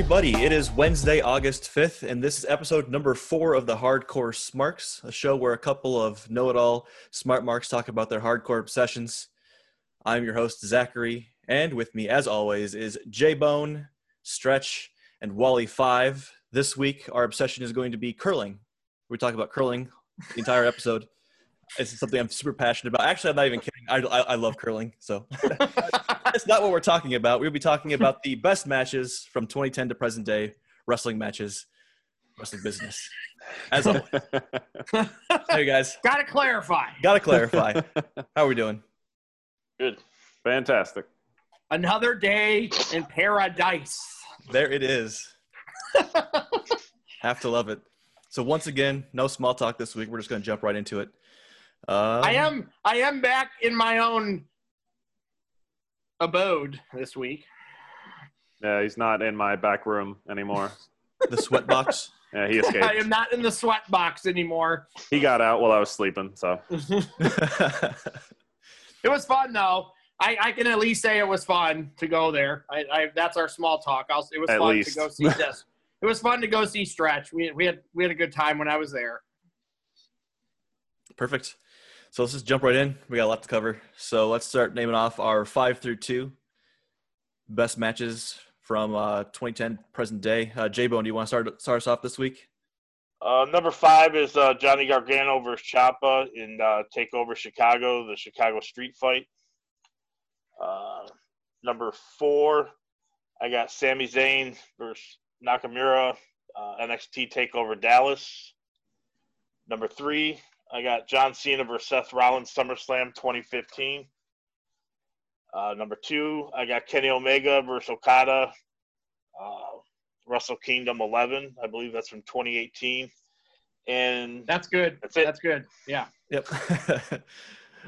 everybody. It is Wednesday, August 5th, and this is episode number four of the Hardcore Smarks, a show where a couple of know it all smart marks talk about their hardcore obsessions. I'm your host, Zachary, and with me, as always, is J Bone, Stretch, and Wally Five. This week, our obsession is going to be curling. We talk about curling the entire episode. It's something I'm super passionate about. Actually, I'm not even kidding. I, I, I love curling, so that's not what we're talking about. We'll be talking about the best matches from 2010 to present day wrestling matches, wrestling business. As always. hey guys, Gotta clarify. gotta clarify. How are we doing? Good. Fantastic. Another day in paradise. There it is. Have to love it. So once again, no small talk this week. We're just gonna jump right into it. Um, I am I am back in my own abode this week. Yeah, he's not in my back room anymore. the sweat box. Yeah, he escaped. I am not in the sweat box anymore. he got out while I was sleeping. So it was fun though. I, I can at least say it was fun to go there. I, I that's our small talk. I'll, it was At fun least. to go see this. It was fun to go see Stretch. We, we had we had a good time when I was there. Perfect. So let's just jump right in. We got a lot to cover. So let's start naming off our five through two best matches from uh, 2010 present day. Uh, J Bone, do you want to start start us off this week? Uh, number five is uh, Johnny Gargano versus Ciampa in uh, Takeover Chicago, the Chicago Street Fight. Uh, number four, I got Sami Zayn versus Nakamura, uh, NXT Takeover Dallas. Number three, I got John Cena versus Seth Rollins SummerSlam 2015. Uh, number two, I got Kenny Omega versus Okada, uh, Wrestle Kingdom 11. I believe that's from 2018. And That's good. That's it. That's good. Yeah. Yep.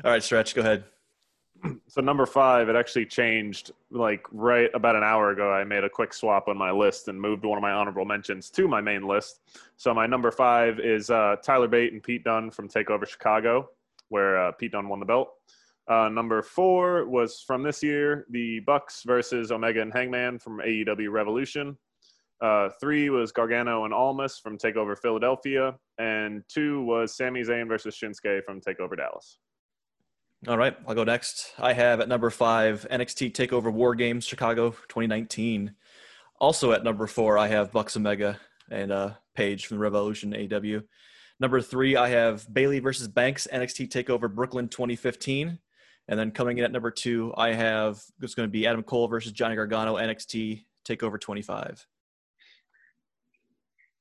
All right, Stretch, go ahead. so number five, it actually changed like right about an hour ago. I made a quick swap on my list and moved one of my honorable mentions to my main list. So my number five is uh, Tyler Bate and Pete Dunne from Takeover Chicago, where uh, Pete Dunne won the belt. Uh, number four was from this year, the Bucks versus Omega and Hangman from AEW Revolution. Uh, three was Gargano and Almas from Takeover Philadelphia, and two was Sami Zayn versus Shinsuke from Takeover Dallas. All right, I'll go next. I have at number five NXT Takeover War Games Chicago 2019. Also at number four, I have Bucks Omega and uh, Page from Revolution AEW. Number three, I have Bayley versus Banks NXT Takeover Brooklyn 2015. And then coming in at number two, I have it's going to be Adam Cole versus Johnny Gargano NXT Takeover 25.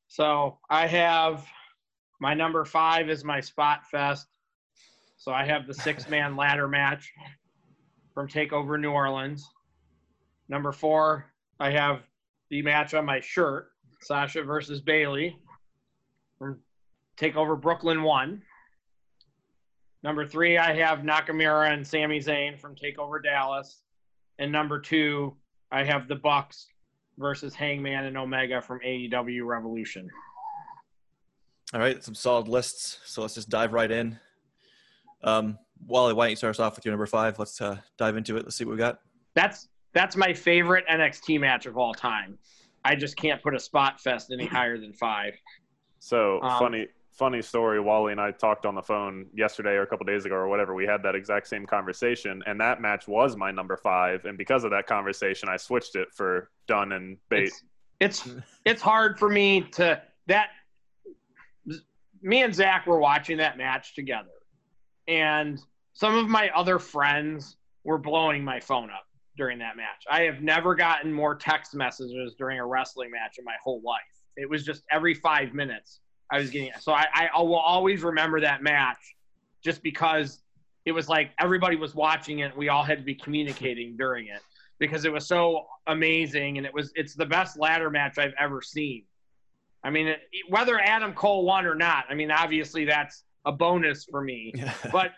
So I have my number five is my spot fest. So I have the six man ladder match from Takeover New Orleans. Number four, I have the match on my shirt, Sasha versus Bayley from Takeover Brooklyn One. Number three, I have Nakamura and Sami Zayn from Takeover Dallas. And number two, I have the Bucks versus Hangman and Omega from AEW Revolution. All right, some solid lists. So let's just dive right in. Um, Wally, why don't you start us off with your number five? Let's uh, dive into it. Let's see what we got. That's that's my favorite NXT match of all time. I just can't put a spot fest any higher than five. So Um, funny, funny story. Wally and I talked on the phone yesterday or a couple days ago or whatever. We had that exact same conversation, and that match was my number five. And because of that conversation, I switched it for Dunne and Bate. It's it's it's hard for me to that. Me and Zach were watching that match together, and some of my other friends were blowing my phone up during that match. I have never gotten more text messages during a wrestling match in my whole life. It was just every five minutes I was getting. So I, I will always remember that match, just because it was like everybody was watching it. We all had to be communicating during it because it was so amazing and it was it's the best ladder match I've ever seen. I mean, it, whether Adam Cole won or not, I mean, obviously that's a bonus for me. But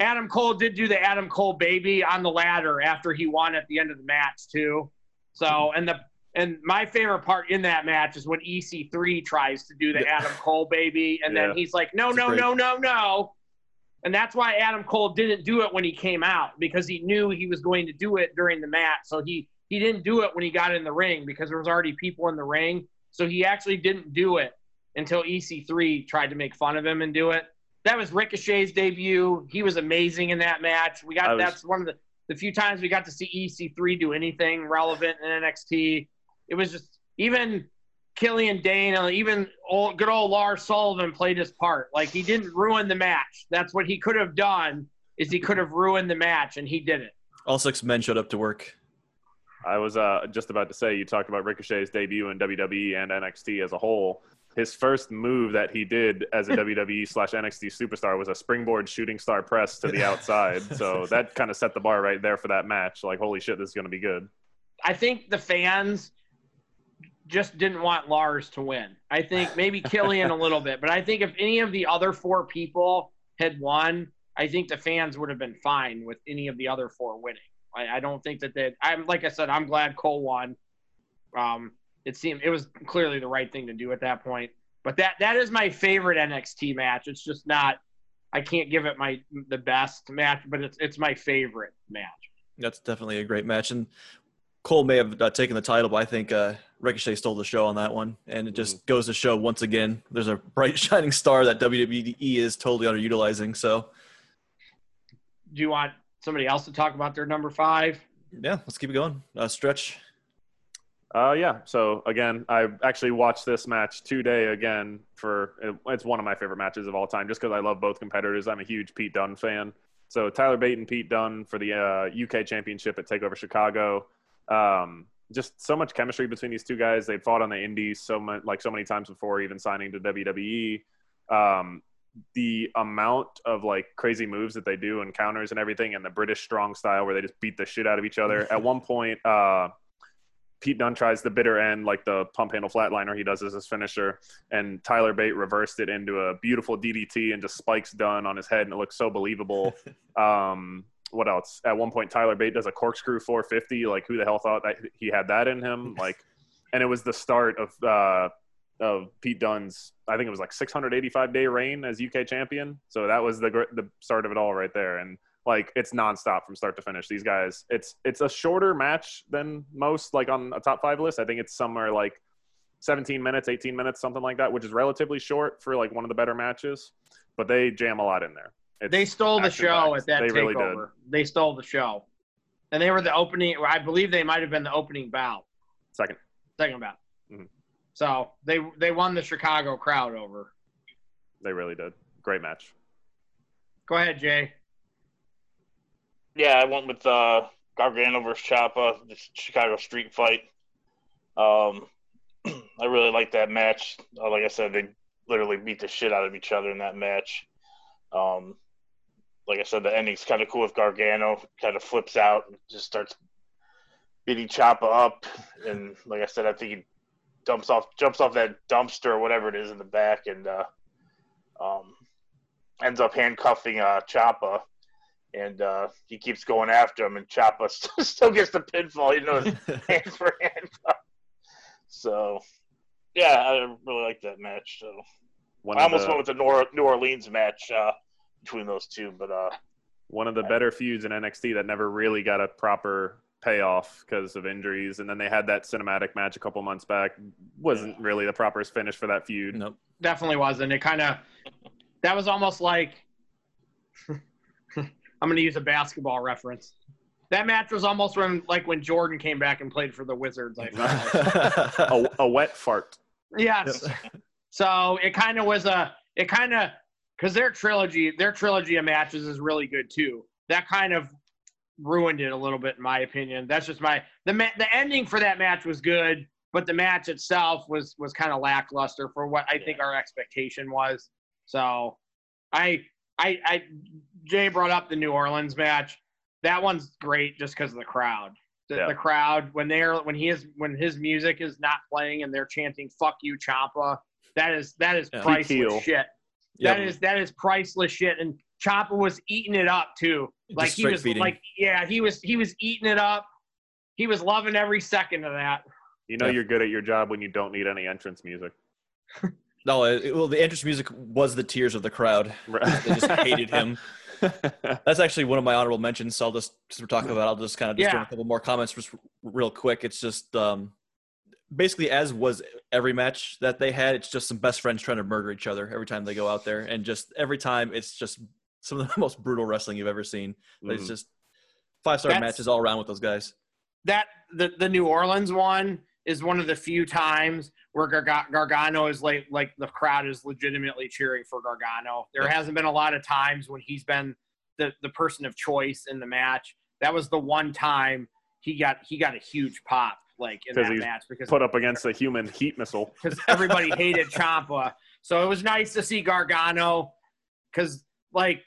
Adam Cole did do the Adam Cole baby on the ladder after he won at the end of the match too. So and the and my favorite part in that match is when EC3 tries to do the. Adam Cole baby, and Yeah. then he's like, no, no, no, no, no. And that's why Adam Cole didn't do it when he came out because he knew he was going to do it during the match. So he he didn't do it when he got in the ring because there was already people in the ring. So he actually didn't do it until EC3 tried to make fun of him and do it. That was Ricochet's debut. He was amazing in that match. We got was, that's one of the, the few times we got to see EC3 do anything relevant in NXT. It was just even Killian Dain, and even old, good old Lars Sullivan played his part. Like he didn't ruin the match. That's what he could have done. Is he could have ruined the match, and he didn't. All six men showed up to work. I was uh, just about to say you talked about Ricochet's debut in WWE and NXT as a whole. His first move that he did as a WWE slash NXT superstar was a springboard shooting star press to the outside. So that kind of set the bar right there for that match. Like, holy shit, this is going to be good. I think the fans just didn't want Lars to win. I think maybe Killian a little bit, but I think if any of the other four people had won, I think the fans would have been fine with any of the other four winning. I, I don't think that they. I'm like I said, I'm glad Cole won. Um, it seemed it was clearly the right thing to do at that point. But that that is my favorite NXT match. It's just not. I can't give it my the best match, but it's it's my favorite match. That's definitely a great match. And Cole may have uh, taken the title, but I think uh, Ricochet stole the show on that one. And it just goes to show once again, there's a bright shining star that WWE is totally underutilizing. So Do you want somebody else to talk about their number five? yeah, let's keep it going. Uh, stretch. Uh, yeah. So again, I actually watched this match today again for it's one of my favorite matches of all time, just because I love both competitors. I'm a huge Pete Dunne fan. So Tyler Bate and Pete Dunne for the uh, UK Championship at Takeover Chicago. Um, just so much chemistry between these two guys. They'd fought on the Indies so much, like so many times before, even signing to WWE. Um, the amount of like crazy moves that they do and counters and everything, and the British strong style where they just beat the shit out of each other. At one point, uh, Pete Dunne tries the bitter end, like the pump handle flatliner he does as his finisher, and Tyler Bate reversed it into a beautiful DDT and just spikes Dunne on his head, and it looks so believable. um, what else? At one point, Tyler Bate does a corkscrew 450. Like, who the hell thought that he had that in him? Like, and it was the start of uh, of Pete Dunne's. I think it was like 685 day reign as UK champion. So that was the the start of it all right there, and like it's nonstop from start to finish. These guys, it's it's a shorter match than most like on a top five list. I think it's somewhere like 17 minutes, 18 minutes, something like that, which is relatively short for like one of the better matches. But they jam a lot in there. It's They stole the show packed. at that They takeover. really did. They stole the show, and they were the opening. I believe they might have been the opening bout, Second, second bout. Mhm. So they they won the Chicago crowd over. they really did. Great match. Go ahead, Jay. Yeah, I went with uh, Gargano versus Ciampa, the Chicago Street Fight. Um, I really like that match. Uh, like I said, they literally beat the shit out of each other in that match. Um, like I said, the ending's kind of cool with Gargano. Kind of flips out and just starts beating Ciampa up, and like I said, I think he dumps off, jumps off that dumpster or whatever it is in the back, and uh, um, ends up handcuffing uh, and uh, he keeps going after him, and Ciampa st- still gets the pinfall, even though his hands were handcuffed. So, yeah, I really like that match. So One I almost the, went with the Nor- New Orleans match uh, between those two, but uh, one of the better feuds in NXT that never really got a proper payoff because of injuries. And then they had that cinematic match a couple months back. Wasn't really the proper finish for that feud. Nope. Definitely wasn't. It kind of that was almost like I'm going to use a basketball reference. That match was almost when like when Jordan came back and played for the Wizards. I felt like. a, a wet fart. Yes. So it kind of was a it kind of because their trilogy their trilogy of matches is really good too. That kind of ruined it a little bit in my opinion. That's just my the ma- the ending for that match was good, but the match itself was was kind of lackluster for what I think our expectation was. So I I I Jay brought up the New Orleans match. That one's great just because of the crowd. The, Yeah. the crowd when they're when he is when his music is not playing and they're chanting "fuck you, Ciampa." That is that is Yeah. priceless Heel. shit. Yep. That is that is priceless shit. And Ciampa was eating it up too. Like Just he was feeding. like yeah, he was he was eating it up. He was loving every second of that. You know Yeah. you're good at your job when you don't need any entrance music. no, it, well, the entrance music was the tears of the crowd. They just hated him. That's actually one of my honorable mentions. So I'll just since we're talking about, it, I'll just kind of just Yeah. do a couple more comments just real quick. It's just um, basically as was every match that they had. It's just some best friends trying to murder each other every time they go out there, and just every time it's just some of the most brutal wrestling you've ever seen. It's Mhm. just five star matches all around with those guys. that the the New Orleans one is one of the few times where Garga- Gargano is like like the crowd is legitimately cheering for Gargano. There hasn't been a lot of times when he's been the the person of choice in the match. That was the one time he got he got a huge pop like in that he's match because Put up against a human heat missile. because everybody hated Ciampa. So it was nice to see Gargano because, like,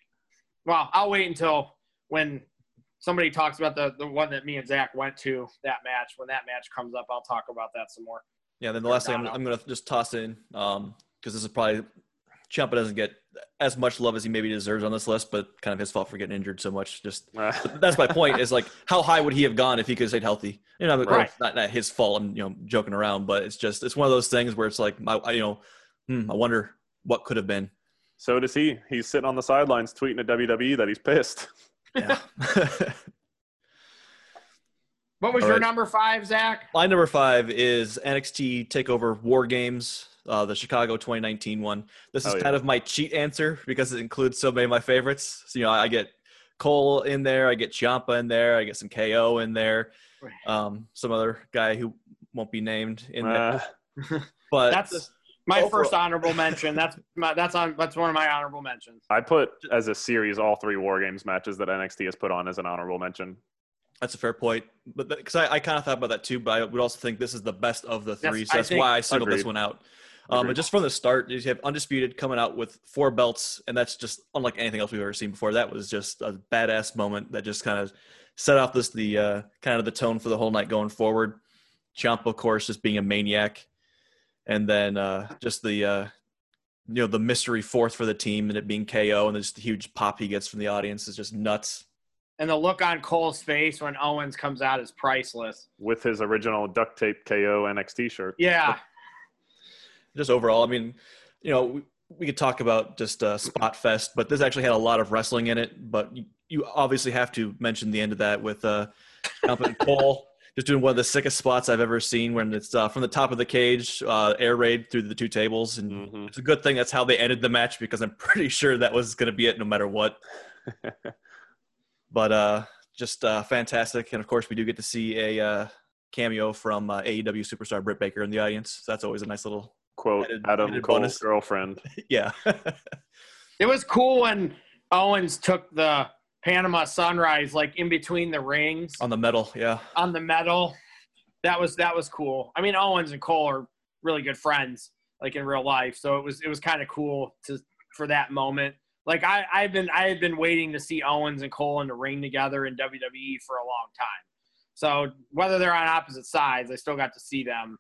well, I'll wait until when somebody talks about the, the one that me and Zach went to that match. When that match comes up, I'll talk about that some more. Yeah. Then the last thing I'm, I'm going to just toss in because this is probably Ciampa doesn't get as much love as he maybe deserves on this list, but kind of his fault for getting injured so much. Just that's my point is like how high would he have gone if he could have stayed healthy you know Right. it's not, not his fault i'm you know joking around but it's just it's one of those things where it's like I, I you know hmm, i wonder what could have been so does he. He's sitting on the sidelines tweeting at WWE that he's pissed. yeah What was All your right. number five, Zach? my number five is nxt takeover war games uh, the chicago 2019 one this is Oh, yeah. kind of my cheat answer because it includes so many of my favorites so you know i, I get cole in there i get Ciampa in there i get some ko in there um, some other guy who won't be named in there Uh, but That's my overall- first honorable mention. That's my that's on that's one of my honorable mentions. I put as a series all three War Games matches that NXT has put on as an honorable mention. That's a fair point, but because I, I kind of thought about that too, but I would also think this is the best of the three, I so that's think- why I singled this one out. Um, but just from the start, you have undisputed coming out with four belts, and that's just unlike anything else we've ever seen before. That was just a badass moment that just kind of set off this the uh, kind of the tone for the whole night going forward. Ciampa, of course, just being a maniac, and then uh, just the uh, you know the mystery fourth for the team and it being KO, and just the huge pop he gets from the audience is just nuts. And the look on Cole's face when Owens comes out is priceless. with his original duct tape KO NXT shirt. Yeah, just overall, I mean, you know, we, we could talk about just uh, Spot Fest, but this actually had a lot of wrestling in it. But you, you obviously have to mention the end of that with uh, Ciampa and Cole just doing one of the sickest spots I've ever seen when it's uh, from the top of the cage, uh, air raid through the two tables. And Mhm. it's a good thing that's how they ended the match because I'm pretty sure that was going to be it no matter what. but uh, just uh, fantastic. And of course, we do get to see a uh, cameo from uh, AEW superstar Britt Baker in the audience. So that's always a nice little, Quote Added- Adam added Cole's bonus. girlfriend. yeah. it was cool when Owens took the Panama Sunrise like in between the rings on the metal yeah on the metal. That was that was cool. I mean, Owens and Cole are really good friends, like in real life. So it was it was kind of cool to for that moment. Like I I've been I had been waiting to see Owens and Cole in the ring together in WWE for a long time. So whether they're on opposite sides, I still got to see them.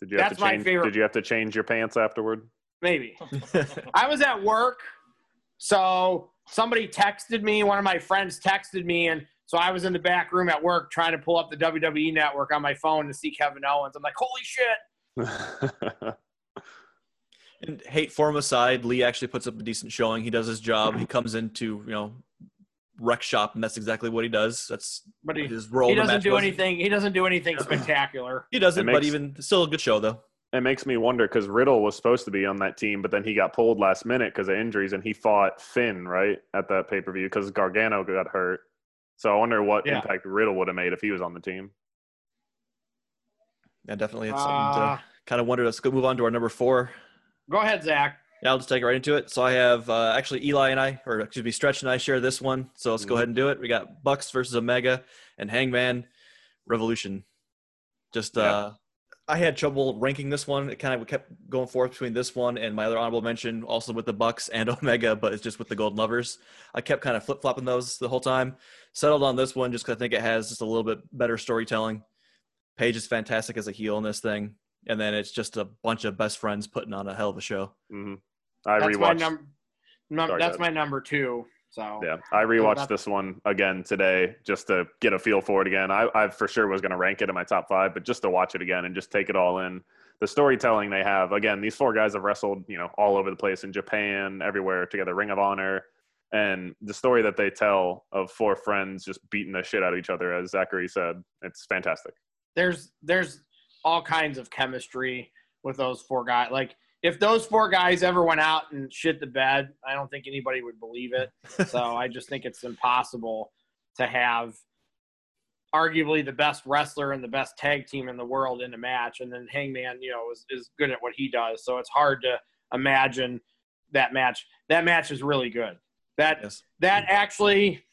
Did you have That's to my change? favorite- Did you have to change your pants afterward? Maybe. I was at work, so somebody texted me. One of my friends texted me, and so I was in the back room at work trying to pull up the WWE network on my phone to see Kevin Owens. I'm like, holy shit! and hate form aside lee actually puts up a decent showing he does his job he comes into you know wreck shop and that's exactly what he does that's But he, his role he doesn't do was. anything. He doesn't do anything spectacular. he doesn't It but even still a good show though it makes me wonder because Riddle was supposed to be on that team, but then he got pulled last minute because of injuries, and he fought Finn right at that pay per view because Gargano got hurt. So I wonder what Yeah. impact Riddle would have made if he was on the team. yeah definitely it's something Uh, to kind of wonder let's go move on to our number four go ahead, Zach. yeah i'll just take it right into it so i have uh, actually eli and i or excuse me stretch and i share this one so let's go Mhm. ahead and do it we got bucks versus omega and hangman revolution just Yeah. uh I had trouble ranking this one. It kind of kept going forth between this one and my other honorable mention, also with the Bucks and Omega, but it's just with the Golden Lovers. I kept kind of flip flopping those the whole time. Settled on this one just because I think it has just a little bit better storytelling. Page is fantastic as a heel in this thing, and then it's just a bunch of best friends putting on a hell of a show. hmm I That's rewatched. number. Num- Sorry, that's go my number two. So Yeah, I rewatched this one again today just to get a feel for it again. I, I for sure was going to rank it in my top five, but just to watch it again and just take it all in. the storytelling they have. Again, these four guys have wrestled, you know, all over the place in Japan, everywhere together, Ring of Honor, and the story that they tell of four friends just beating the shit out of each other, as Zachary said, it's fantastic. There's there's all kinds of chemistry with those four guys. Like if those four guys ever went out and shit the bed, I don't think anybody would believe it. so I just think it's impossible to have arguably the best wrestler and the best tag team in the world in a match, and then Hangman, you know, is, is good at what he does. So it's hard to imagine that match. That match is really good. That Yes. that actually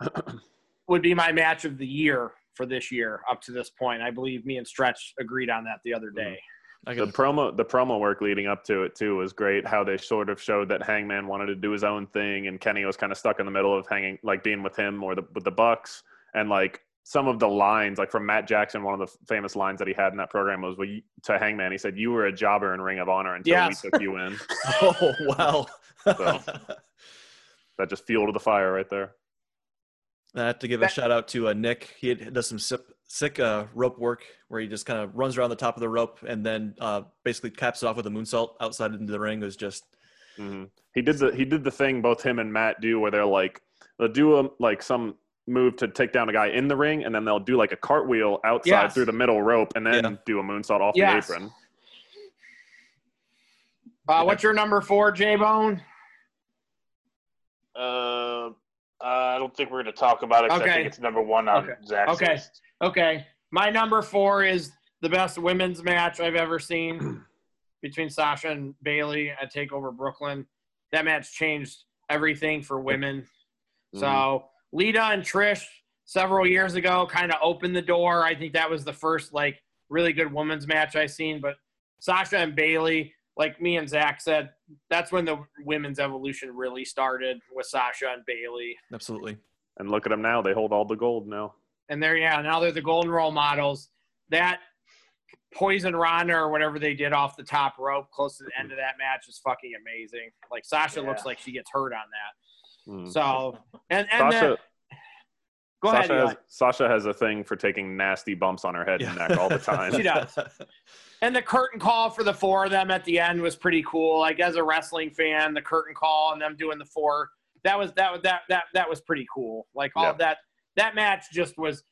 would be my match of the year for this year up to this point. I believe me and Stretch agreed on that the other mm-hmm. day. I The promo, the promo work leading up to it too was great. How they sort of showed that Hangman wanted to do his own thing, and Kenny was kind of stuck in the middle of hanging, like being with him or the with the Bucks, and like some of the lines, like from Matt Jackson, one of the famous lines that he had in that program was well, you- to Hangman. He said, "You were a jobber in Ring of Honor until Yes. we took you in." oh wow. So. that just fueled the fire right there. I have to give a shout out to uh, Nick. He had, does some sip, sick uh, rope work where he just kind of runs around the top of the rope and then uh, basically caps it off with a moonsault outside into the ring. It was just hmm He did the he did the thing both him and Matt do where they're like they'll do a, like some move to take down a guy in the ring, and then they'll do like a cartwheel outside Yes. through the middle rope, and then Yeah. do a moonsault off Yes. the apron. Uh, what's your number four, J Bone? Uh, I don't think we're going to talk about it. 'cause I Okay. think it's number one on Okay. Zach's Okay. list. Okay, my number four is the best women's match I've ever seen between Sasha and Bayley at Takeover Brooklyn. That match changed everything for women. Mm-hmm. So Lita and Trish several years ago kind of opened the door. I think that was the first like really good women's match I seen. But Sasha and Bayley, like me and Zach said, that's when the women's evolution really started with Sasha and Bayley. absolutely. And look at them now; they hold all the gold now. And they're yeah, now they're the golden role models. That poison rana or whatever they did off the top rope close to the end of that match is fucking amazing. Like Sasha Yeah. looks like she gets hurt on that. Mm. So and and Sasha, the, go ahead. Sasha, Eli. has, Sasha has a thing for taking nasty bumps on her head and neck all the time. She does. And the curtain call for the four of them at the end was pretty cool. Like as a wrestling fan, the curtain call and them doing the four that was that was that that that was pretty cool. Like all Yeah. of that that match just was.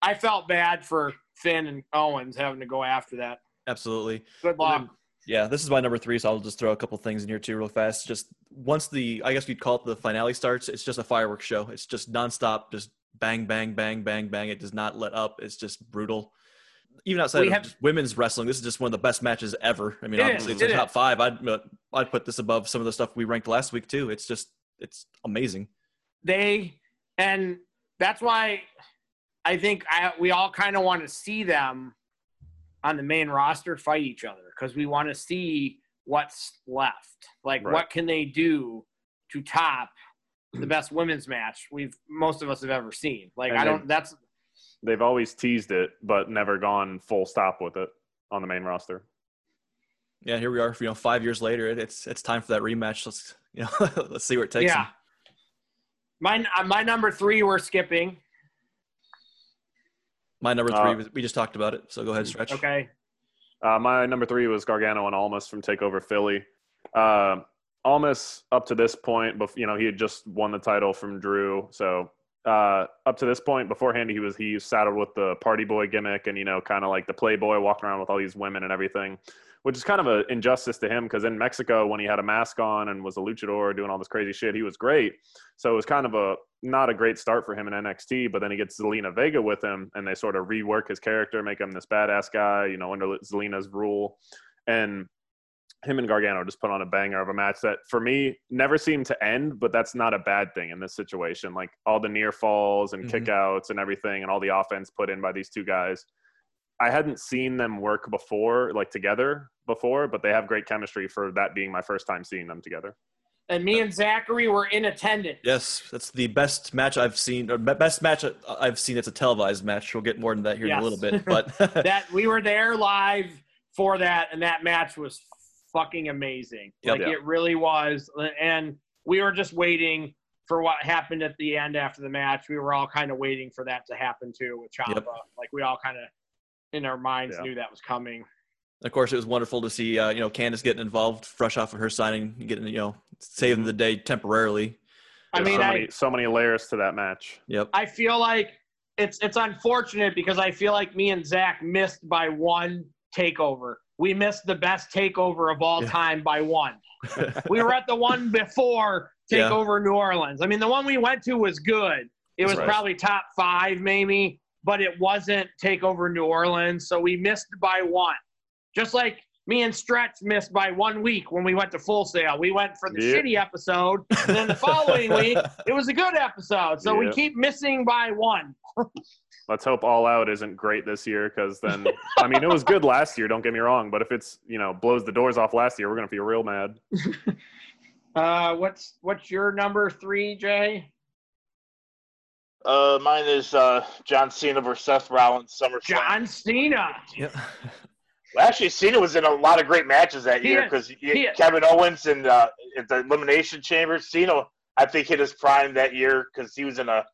I felt bad for Finn and Owens having to go after that. absolutely. Good luck. Yeah, this is my number three, so I'll just throw a couple things in here too, real fast. Just once the, I guess you'd call it the finale starts, it's just a fireworks show. It's just nonstop, just bang, bang, bang, bang, bang. It does not let up. It's just brutal. Even outside We of have- women's wrestling, this is just one of the best matches ever. I mean, It is, obviously it's it top is. five. I'd uh, I'd put this above some of the stuff we ranked last week too. It's just it's amazing. they and that's why I think I, we all kind of want to see them on the main roster fight each other because we want to see what's left. Like, Right. what can they do to top the best women's match we've most of us have ever seen? Like, And I don't. That's They've always teased it, but never gone full stop with it on the main roster. Yeah, here we are. You know, five years later, it's it's time for that rematch. Let's you know, let's see where it takes. yeah. them. My uh, my number three we're skipping. My number three, Uh, was we just talked about it. So go ahead, stretch. Okay. Uh, my number three was Gargano and Almas from Takeover Philly. Uh, Almas, up to this point, bef- you know, he had just won the title from Drew. So uh, up to this point, beforehand, he was he saddled with the party boy gimmick and you know, kind of like the playboy, walking around with all these women and everything, which is kind of an injustice to him because in Mexico, when he had a mask on and was a luchador doing all this crazy shit, he was great. So it was kind of a not a great start for him in NXT. But then he gets Zelina Vega with him, and they sort of rework his character, make him this badass guy, you know, under Zelina's rule, and him and Gargano just put on a banger of a match that for me never seemed to end, but that's not a bad thing in this situation. Like all the near falls and Mhm. kickouts and everything, and all the offense put in by these two guys. I hadn't seen them work before, like together before, but they have great chemistry for that being my first time seeing them together. And me and Zachary were in attendance. Yes, that's the best match I've seen, or best match I've seen. It's a televised match. We'll get more into that here in a little bit, but that we were there live for that, and that match was fucking amazing. Yep. like Yeah. it really was, and we were just waiting for what happened at the end after the match. We were all kind of waiting for that to happen too with Ciampa. Yep. Like we all kind of in our minds Yeah. knew that was coming. Of course, it was wonderful to see uh, you know Candice getting involved, fresh off of her signing, getting you know saving the day temporarily. I mean, so I, many, so many layers to that match. Yep. I feel like it's it's unfortunate because I feel like me and Zach missed by one takeover. We missed the best takeover of all Yeah. time by one. we were at the one before Yeah. takeover New Orleans. I mean, the one we went to was good. It was Right. probably top five, maybe, but it wasn't take over New Orleans. So we missed by one. Just like me and Stretch missed by one week when we went to Full Sail. We went for the Yeah. shitty episode, and then the following week it was a good episode. So we keep missing by one. Let's hope All Out isn't great this year because then, I mean, it was good last year. Don't get me wrong, but if it's you know blows the doors off last year, we're gonna feel real mad. Uh, what's what's your number three, Jay? Uh, mine is uh, John Cena versus Seth Rollins SummerSlam. John Cena. Yep. Well, actually, Cena was in a lot of great matches that He year because Kevin Owens and uh, at the Elimination Chamber. Cena, I think, hit his prime that year because he was in a,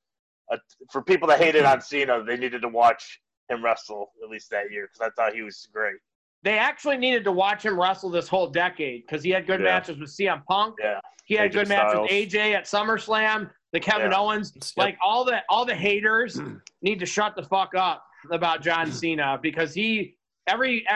a. For people that hated on Cena, they needed to watch him wrestle at least that year because I thought he was great. They actually needed to watch him wrestle this whole decade because he had good Yeah. matches with CM Punk. Yeah. He had AJ good matches with AJ at SummerSlam. The Kevin Yeah. Owens, Yep. like all the all the haters need to shut the fuck up about John Cena because he every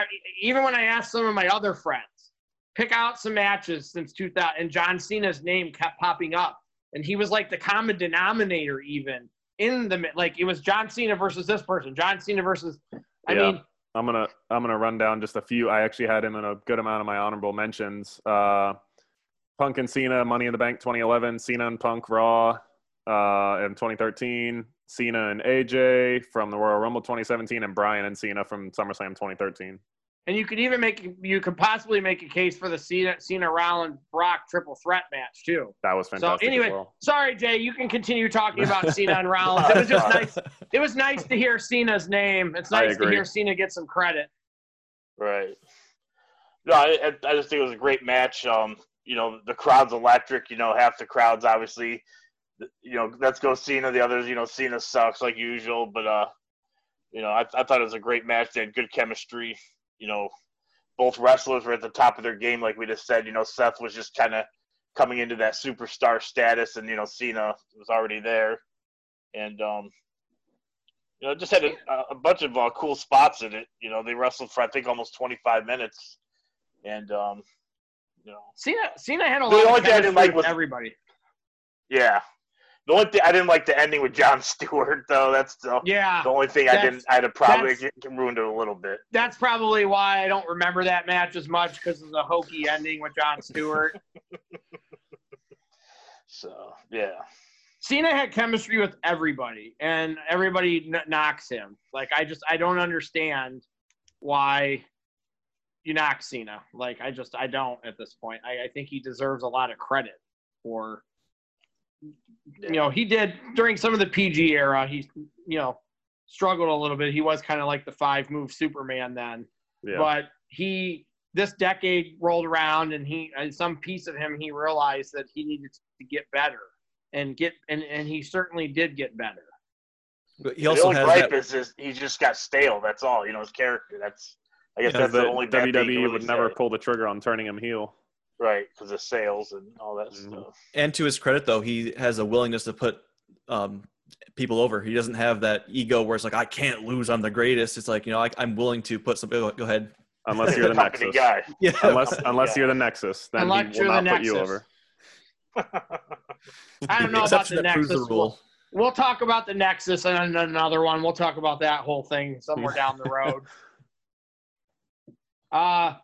even when I asked some of my other friends pick out some matches since 2000 and John Cena's name kept popping up and he was like the common denominator even in the like it was John Cena versus this person John Cena versus I Yeah. mean I'm gonna I'm gonna run down just a few. I actually had him in a good amount of my honorable mentions. Uh, Punk and Cena, Money in the Bank 2011, Cena and Punk Raw uh, in 2013, Cena and AJ from the Royal Rumble 2017, and Bryan and Cena from SummerSlam 2013. And you could even make you could possibly make a case for the Cena Cena Rollins Brock triple threat match too. That was fantastic. anyway, as well. Sorry, Jay, you can continue talking about Cena and Rollins. It was just nice. It was nice to hear Cena's name. It's nice to hear Cena get some credit. Right. No, I, I- I just think it was a great match. Um, you know, the crowd's electric. You know, half the crowd's obviously, you know, let's go Cena. The others, you know, Cena sucks like usual. But uh, you know, I, I thought it was a great match. They had good chemistry. You know, both wrestlers were at the top of their game, like we just said. You know, Seth was just kind of coming into that superstar status, and you know, Cena was already there, and um, you know, just had a, a bunch of uh, cool spots in it. You know, they wrestled for I think almost 25 minutes, and um, you know, Cena Cena had a The lot only of thing I didn't like with was- everybody. yeah. The only thing I didn't like the ending with John Stewart though. That's the, Yeah, the only thing I didn't I'd have probably ruined it a little bit. that's probably why I don't remember that match as much because of the hokey ending with Jon Stewart. So yeah, Cena had chemistry with everybody, and everybody n- knocks him. Like I just I don't understand why you knock Cena. Like I just I don't at this point. I, I think he deserves a lot of credit for you know he did during some of the PG era. He you know struggled a little bit. He was kind of like the five move Superman then, Yeah. but he this decade rolled around and he and some piece of him he realized that he needed to get better and get and, and he certainly did get better But he the also only has gripe that. is, is he just got stale. That's all. You know, his character. That's I guess Yeah, that's the the only bad thing you can WWE would never say. pull the trigger on turning him heel. Right because of sales and all that Mhm. stuff. And to his credit, though, he has a willingness to put um, people over. He doesn't have that ego where it's like, I can't lose. I'm the greatest. It's like, you know, I, I'm willing to put some. Go, go ahead. Unless you're the company Nexus. guy. Yeah. Unless unless guy. you're the Nexus, then Unless he will not put you over. i don't know about the nexus the rule. We'll, we'll talk about the nexus and another one we'll talk about that whole thing somewhere down the road uh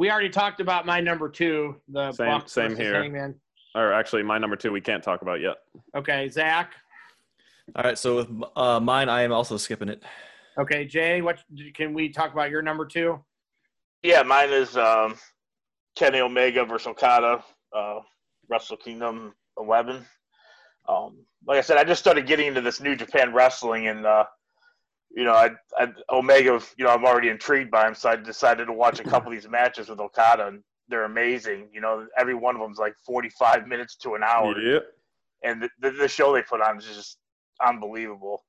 we already talked about my number two the Same- Bucks same here. Hangman. Or actually, my number two we can't talk about yet. okay zach All right. So with uh, mine, I am also skipping it. okay jay what can we talk about your number two Yeah, mine is um, Kenny Omega versus Okada, uh, Wrestle Kingdom 11. Um, like I said, I just started getting into this New Japan wrestling, and uh, you know, I, I Omega, you know, I'm already intrigued by him, so I decided to watch a couple of these matches with Okada, and they're amazing. You know, every one of them's like 45 minutes to an hour, Yep. and the, the, the show they put on is just unbelievable.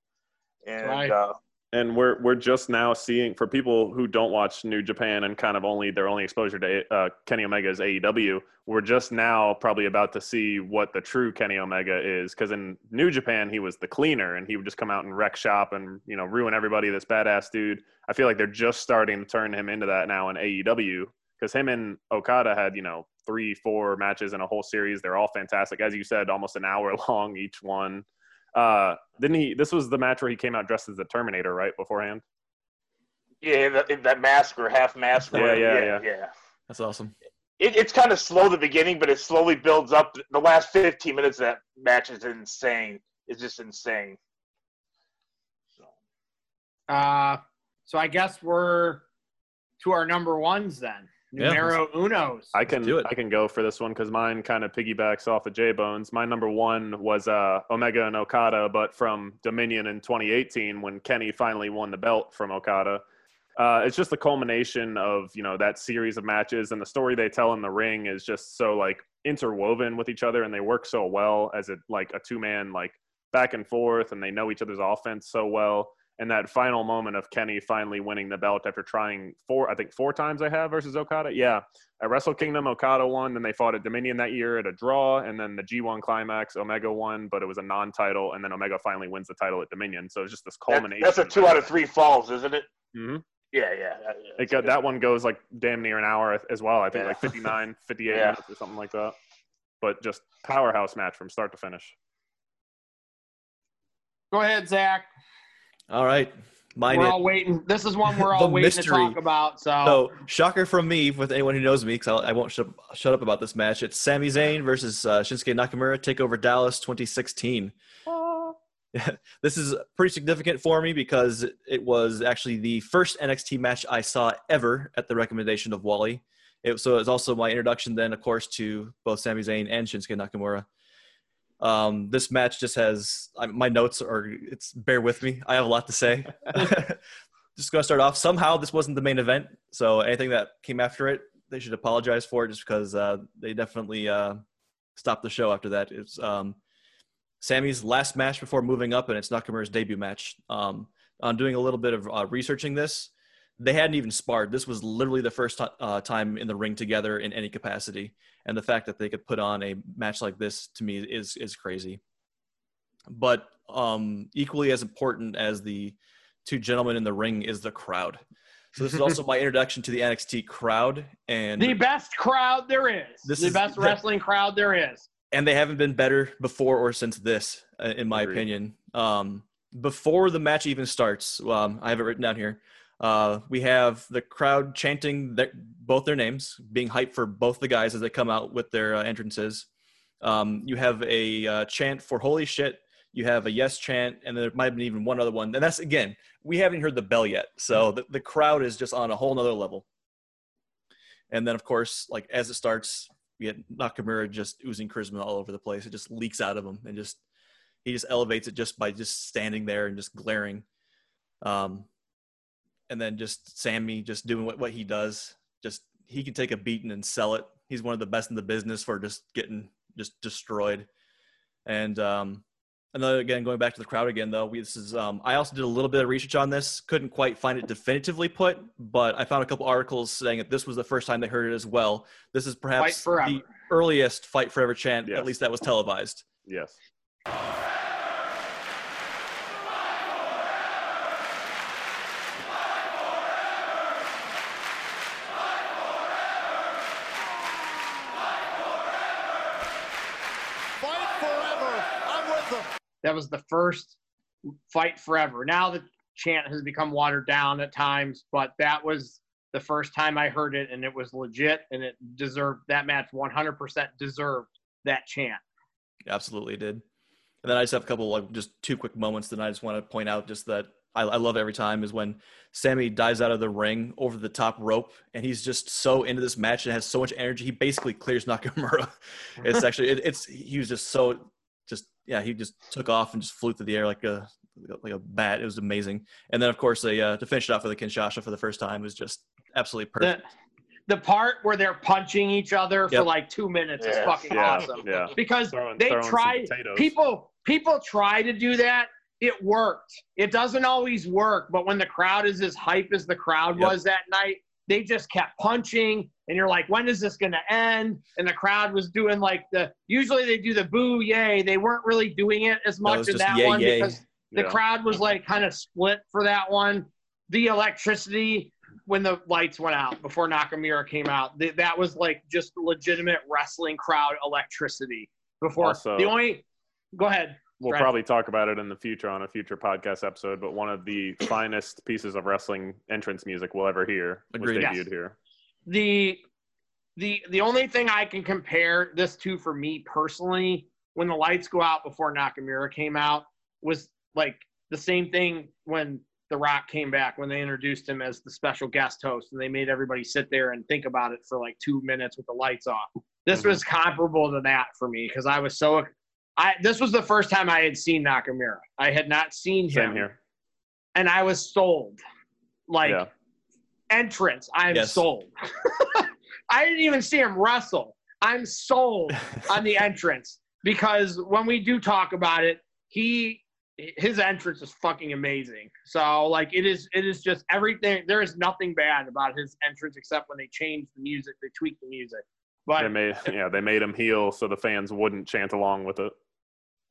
And Right. uh, and we're we're just now seeing for people who don't watch New Japan and kind of only their only exposure to uh, Kenny Omega is AEW. We're just now probably about to see what the true Kenny Omega is because in New Japan he was the cleaner and he would just come out and wreck shop and you know ruin everybody. This badass dude. I feel like they're just starting to turn him into that now in AEW because him and Okada had you know three four matches in a whole series. They're all fantastic, as you said, almost an hour long each one. Uh, didn't he? This was the match where he came out dressed as the Terminator, right beforehand. Yeah, that, that mask or half mask. Yeah, yeah, yeah, yeah. That's awesome. It, it's kind of slow the beginning, but it slowly builds up. The last 15 minutes of that match is insane. It's just insane. So, uh, so I guess we're to our number ones then. Yeah, Numero unos. I can do it. I can go for this one because mine kind of piggybacks off of J Bones. My number one was uh, Omega and Okada, but from Dominion in 2018 when Kenny finally won the belt from Okada. Uh, it's just the culmination of you know that series of matches and the story they tell in the ring is just so like interwoven with each other and they work so well as a like a two man like back and forth and they know each other's offense so well and that final moment of Kenny finally winning the belt after trying four, I think four times I have versus Okada. Yeah, at Wrestle Kingdom, Okada won. Then they fought at Dominion that year at a draw, and then the G1 Climax, Omega won, but it was a non-title, and then Omega finally wins the title at Dominion. So it's just this That- culmination. that's a two out of three falls, isn't it? hmm Yeah, yeah. that- It got, that one goes like damn near an hour as well. I think Yeah. like 59, 58 Yeah. minutes or something like that. But just powerhouse match from start to finish. Go ahead, Zach. All right. Mine we're is- all waiting. This is one we're all waiting mystery. to talk about. So, So, shocker from me, with anyone who knows me, because I won't shut, shut up about this match. It's Sami Zayn versus uh, Shinsuke Nakamura, Takeover Dallas 2016. this is pretty significant for me because it was actually the first NXT match I saw ever at the recommendation of Wally. It, so it's also my introduction, then, of course, to both Sami Zayn and Shinsuke Nakamura. Um, this match just has I, my notes are. It's bear with me. I have a lot to say. just to start off. Somehow this wasn't the main event, so anything that came after it, they should apologize for it, just because uh, they definitely uh, stopped the show after that. It's um, Sami's last match before moving up, and it's Nakamura's debut match. Um, on doing a little bit of uh, researching this, they hadn't even sparred. This was literally the first ti uh, time in the ring together in any capacity, and the fact that they could put on a match like this to me is is crazy. But um, equally as important as the two gentlemen in the ring is the crowd. So this is also my introduction to the NXT crowd, and the best crowd there is. This the is- best wrestling crowd there is. and they haven't been better before or since this, uh, in my Agreed. opinion. Um, before the match even starts, um, I have it written down here. Uh, we have the crowd chanting their, both their names, being hyped for both the guys as they come out with their uh, entrances. Um, you have a uh, chant for "Holy shit!" You have a yes chant, and there might have been even one other one. And that's again, we haven't heard the bell yet, so the, the crowd is just on a whole nother level. And then, of course, like as it starts, we get Nakamura just oozing charisma all over the place. It just leaks out of him, and just he just elevates it just by just standing there and just glaring. Um, and then just Sami just doing what, what he does. Just he can take a beating and sell it. He's one of the best in the business for just getting just destroyed. And um, another again going back to the crowd again though. We, this is um, I also did a little bit of research on this. Couldn't quite find it definitively put, but I found a couple articles saying that this was the first time they heard it as well. This is perhaps the earliest "Fight Forever" chant, Yes. at least that was televised. Yes. That was the first fight forever. Now the chant has become watered down at times, but that was the first time I heard it, and it was legit, and it deserved that match. 100% deserved that chant. Absolutely did. And then I just have a couple like just two quick moments that I just want to point out just that I, I love every time is when Sami dives out of the ring over the top rope and he's just so into this match and has so much energy he basically clears Nakamura. it's actually it, it's he was just so yeah he just took off and just flew through the air like a like a bat. It was amazing. And then of course they uh, to finish it off with a Kinshasa for the first time was just absolutely perfect. The, the part where they're punching each other for like two minutes is fucking Yeah. awesome. Yeah. Because Throwing- they throwing some try people people try to do that it worked. It doesn't always work, but when the crowd is as hype as the crowd Yep. was that night, they just kept punching, and you're like, when is this going to end? And the crowd was doing like the usually they do the boo yay. They weren't really doing it as No, it much was in that yay, one yay. because the Yeah. crowd was like kind of split for that one. The electricity when the lights went out before Nakamura came out, th- that was like just legitimate wrestling crowd electricity. Before Also- the only, go ahead. We'll probably talk about it in the future on a future podcast episode, but one of the finest pieces of wrestling entrance music we'll ever hear was debuted Yes. here. the the the only thing I can compare this to for me personally, when the lights go out before Nakamura came out, was like the same thing when The Rock came back when they introduced him as the special guest host and they made everybody sit there and think about it for like two minutes with the lights off. This Mhm. was comparable to that for me because I was so I this was the first time I had seen Nakamura. I had not seen him here. and I was sold. Like yeah. entrance, I'm Yes. sold. I didn't even see him wrestle. I'm sold on the entrance because when we do talk about it, he his entrance is fucking amazing. So like it is it is just everything there is nothing bad about his entrance except when they changed the music, they tweaked the music. But They made yeah, they made him heel so the fans wouldn't chant along with it.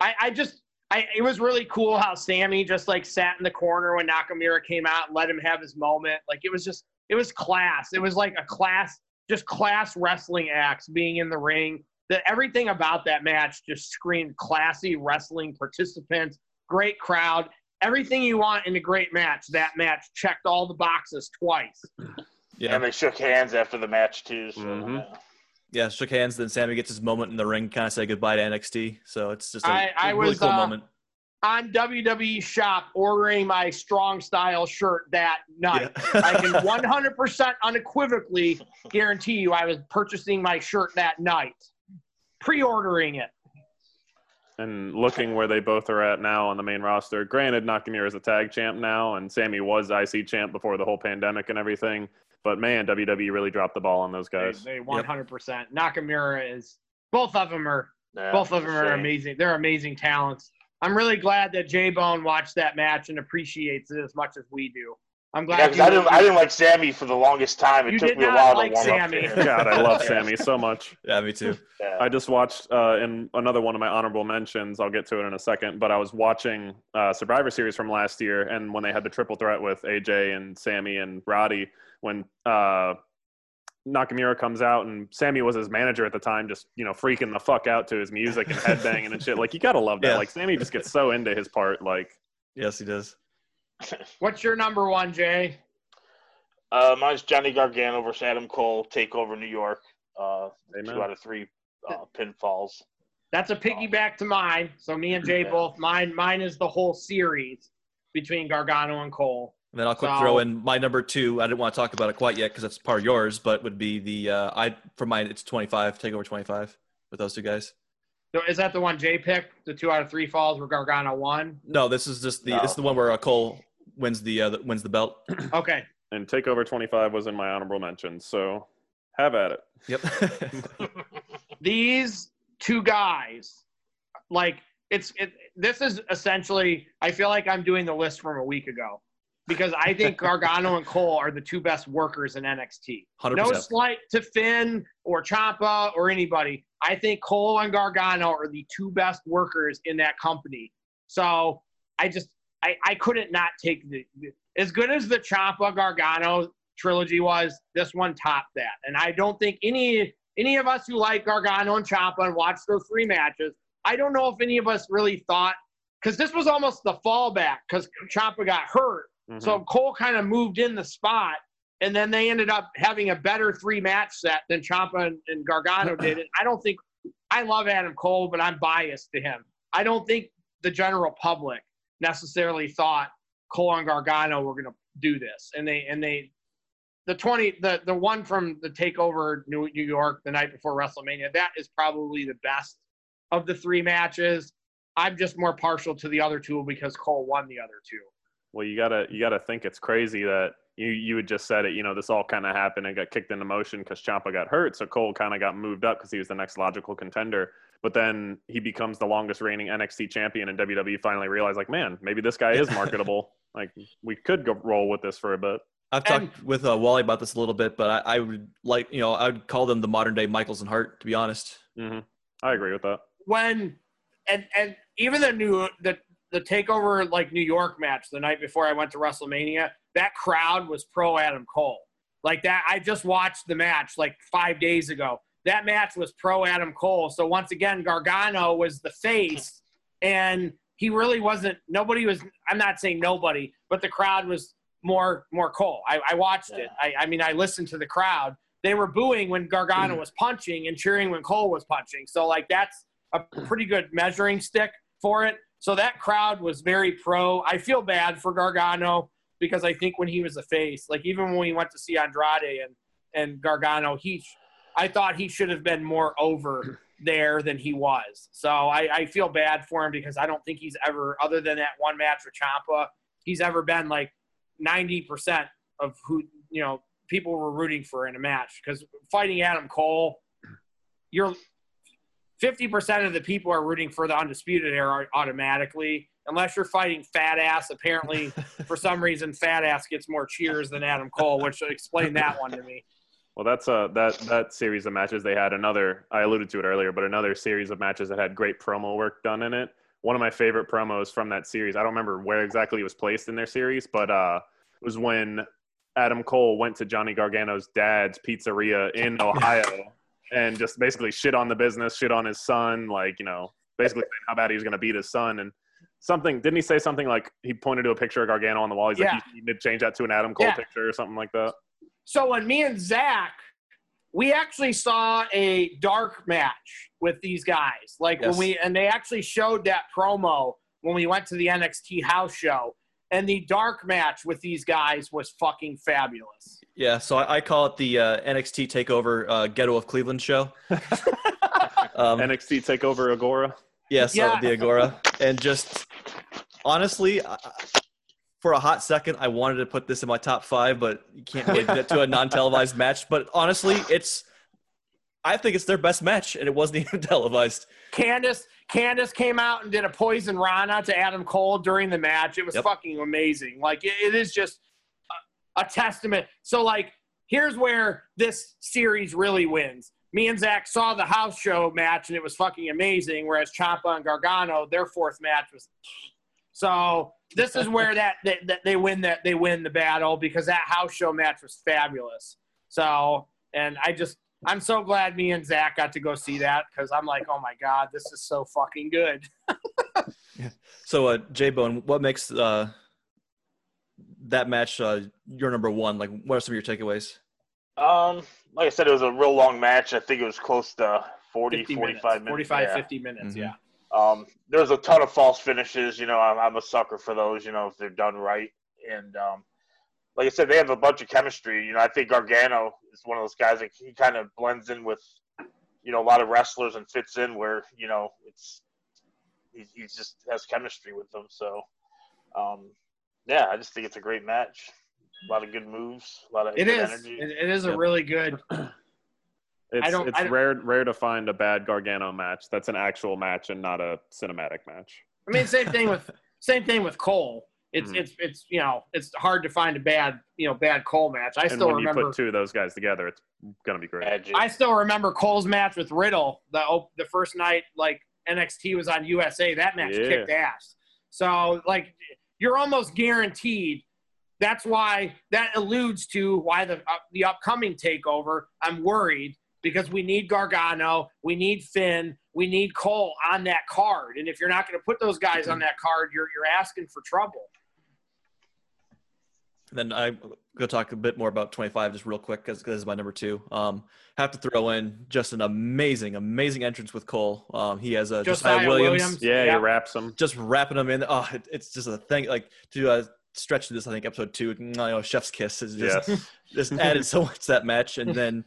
I, I just I it was really cool how Sami just like sat in the corner when Nakamura came out and let him have his moment. Like it was just it was class. It was like a class just class wrestling acts being in the ring. That everything about that match just screamed classy wrestling participants, great crowd, everything you want in a great match. That match checked all the boxes twice. Yeah, And they shook hands after the match too. So, Mhm. Yeah. yeah. Shook hands. Then Sami gets his moment in the ring, kind of say goodbye to NXT. So it's just a I- I really was, cool uh, moment. On WWE Shop, ordering my strong style shirt that night. I can 100% unequivocally guarantee you I was purchasing my shirt that night, pre ordering it. And looking where they both are at now on the main roster, granted, Nakamura is a tag champ now, and Sami was IC champ before the whole pandemic and everything. But man, WWE really dropped the ball on those guys. they 100%. Nakamura is, both of them are, Yeah, both of them are shame. amazing. They're amazing talents. I'm really glad that J Bone watched that match and appreciates it as much as we do. I'm glad Yeah, 'cause you- I didn't, I didn't like Sami for the longest time. It You took did me a not while like to warm Sami. up. God, I love Sami so much. yeah, me too. Yeah. I just watched uh, in another one of my honorable mentions. I'll get to it in a second. But I was watching uh, Survivor Series from last year, and when they had the triple threat with AJ and Sami and Roddy, when uh, Nakamura comes out and Sami was his manager at the time, just you know freaking the fuck out to his music and headbanging and shit. Like you gotta love that. Yeah. Like Sami just gets so into his part. Like Yes, he does. What's your number one, Jay? Uh, mine's Johnny Gargano versus Adam Cole, Takeover New York. Uh, Amen. two out of three uh, pinfalls. That's a piggyback to mine. So me and Jay Yeah. both mine. Mine is the whole series between Gargano and Cole. And then I'll quick So- throw in my number two. I didn't want to talk about it quite yet because that's part of yours, but would be the uh, I for mine it's 25. Take over 25 with those two guys. So is that the one Jay picked? The two out of three falls where Gargano won. No, this is just the No. this is the one where uh, Cole wins the, uh, the wins the belt. Okay. and Takeover 25 was in my honorable mentions. So have at it. Yep. These two guys, like it's it. This is essentially. I feel like I'm doing the list from a week ago because I think Gargano and Cole are the two best workers in NXT. Hundred No slight to Finn or Ciampa or anybody. I think Cole and Gargano are the two best workers in that company. So I just I, I couldn't not take the as good as the Ciampa Gargano trilogy was. This one topped that, and I don't think any any of us who like Gargano and Ciampa and watched those three matches. I don't know if any of us really thought because this was almost the fallback because Ciampa got hurt Mhm. so Cole kind of moved in the spot, and then they ended up having a better three match set than Ciampa and, and Gargano did. And I don't think I love Adam Cole, but I'm biased to him. I don't think the general public necessarily thought Cole and Gargano were going to do this, and they and they the twenty the the one from the takeover New New York the night before WrestleMania that is probably the best of the three matches. I'm just more partial to the other two because Cole won the other two. Well, you gotta you gotta think it's crazy that you you had just said it. You know, this all kind of happened and got kicked into motion because Ciampa got hurt, so Cole kind of got moved up because he was the next logical contender. But then he becomes the longest reigning NXT champion, and WWE finally realized, like, man, maybe this guy is marketable. like, we could go roll with this for a bit. I've And- talked with uh, Wally about this a little bit, but I, I would like, you know, I would call them the modern day Michaels and Hart, to be honest. hmm I agree with that. when and and even the new the the takeover like New York match the night before I went to WrestleMania, that crowd was pro Adam Cole. Like that, I just watched the match like five days ago. That match was pro Adam Cole. So once again, Gargano was the face, and he really wasn't. Nobody was. I'm not saying nobody, but the crowd was more more Cole. I, I watched it. I, I mean, I listened to the crowd. They were booing when Gargano mm. was punching and cheering when Cole was punching. So like that's a pretty good measuring stick for it. So that crowd was very pro. I feel bad for Gargano because I think when he was a face, like even when we went to see Andrade and and Gargano, he, I thought he should have been more over there than he was. So I, I feel bad for him because I don't think he's ever, other than that one match with Ciampa, he's ever been like ninety percent of who you know people were rooting for in a match. Because fighting Adam Cole, you're 50% of the people are rooting for the undisputed era automatically unless you're fighting fat ass apparently for some reason fat ass gets more cheers than adam cole which explain that one to me Well, that's uh that that series of matches they had another. I alluded to it earlier, but another series of matches that had great promo work done in it. One of my favorite promos from that series. I don't remember where exactly it was placed in their series, but uh, it was when Adam Cole went to Johnny Gargano's dad's pizzeria in Ohio and just basically shit on the business, shit on his son, like you know, basically saying how bad he was going to beat his son and. Something didn't he say something like he pointed to a picture of Gargano on the wall? He's Yeah. like, you need to change that to an Adam Cole Yeah. picture or something like that. so when me and zach we actually saw a dark match with these guys like Yes. when we and they actually showed that promo when we went to the nxt house show and the dark match with these guys was fucking fabulous Yeah, so I, I call it the uh, NXT Takeover uh, Ghetto of Cleveland show. um, NXT Takeover Agora. Yes, Yeah. uh, the Agora, and just honestly, I, for a hot second, I wanted to put this in my top five, but you can't really do that to a non-televised match. But honestly, it's I think it's their best match, and it wasn't even televised. Candice Candice came out and did a poison Rana to Adam Cole during the match. It was Yep. fucking amazing. Like it, it is just a, a testament. So like here's where this series really wins. Me and Zach saw the house show match and it was fucking amazing. Whereas Ciampa and Gargano, their fourth match was. So this is where that, that, that they win that they win the battle because that house show match was fabulous. So and I just I'm so glad me and Zach got to go see that because I'm like, oh my god, this is so fucking good. So, uh, J Bone, what makes uh, that match uh, your number one? Like, what are some of your takeaways? Um, like I said, it was a real long match. I think it was close to 40, 50 45 minutes, minutes. 45, yeah. 50 minutes, Mhm. yeah. Um, there's a ton of false finishes. You know, I'm, I'm a sucker for those. You know, if they're done right. And um, like I said, they have a bunch of chemistry. You know, I think Gargano is one of those guys that he kind of blends in with, you know, a lot of wrestlers and fits in where you know it's he, he just has chemistry with them. So, um, yeah, I just think it's a great match. A lot of good moves. A lot of It good is. energy. It, it is a Yep. really good. It's, don't- it's I don't- rare rare to find a bad Gargano match that's an actual match and not a cinematic match. I mean, same thing with same thing with Cole. It's Mhm. it's it's you know it's hard to find a bad you know bad Cole match. I and still when remember. you put two of those guys together, it's gonna be great. Magic. I still remember Cole's match with Riddle. The op- the first night like NXT was on USA. That match Yeah. kicked ass. So like you're almost guaranteed. That's why that alludes to why the uh, the upcoming takeover. I'm worried because we need Gargano, we need Finn, we need Cole on that card. And if you're not going to put those guys on that card, you're you're asking for trouble. And then I'm going to talk a bit more about 25 just real quick because this is my number two. Um, have to throw in just an amazing, amazing entrance with Cole. Um, he has a Josiah Josiah Williams, Williams. Yeah, Yeah. he wraps them. just wrapping them in. Oh, it, it's just a thing. Like to uh, stretch this, I think episode two, you know, Chef's Kiss is just Yes. just added so much to that match. And then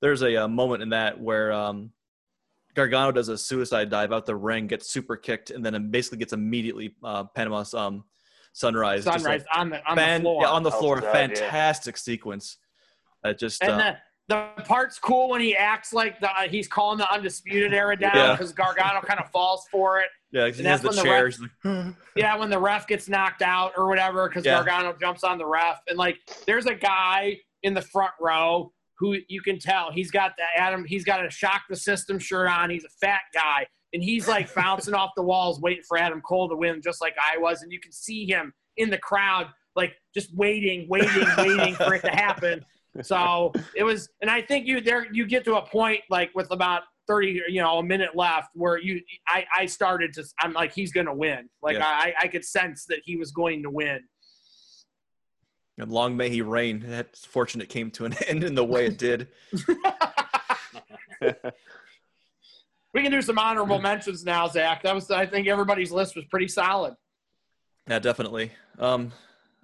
there's a, uh moment in that where um, Gargano does a suicide dive out the ring, gets super kicked, and then basically gets immediately uh, Panama's um, Sunrise. Just a Sunrise on the on fan- the floor. yeah, on the floor. Outside, yeah. Fantastic sequence. That just and uh, the the part's cool when he acts like the, he's calling the undisputed era down Yeah. because Gargano kind of falls for it. yeah, he and has that's the when the chairs. like, Yeah, when the ref gets knocked out or whatever, because Yeah. Gargano jumps on the ref, and like there's a guy in the front row who you can tell he's got the Adam, he's got a shock the system shirt on. He's a fat guy, and he's like bouncing off the walls, waiting for Adam Cole to win, just like I was. And you can see him in the crowd, like just waiting, waiting, waiting for it to happen. So it was, and I think you there you get to a point like with about 30 you know a minute left where you i i started to i'm like he's gonna win like Yeah. i i could sense that he was going to win and long may he reign. It's fortunate came to an end in the way it did. we can do some honorable mentions now zach that was i think everybody's list was pretty solid Yeah, definitely. Um,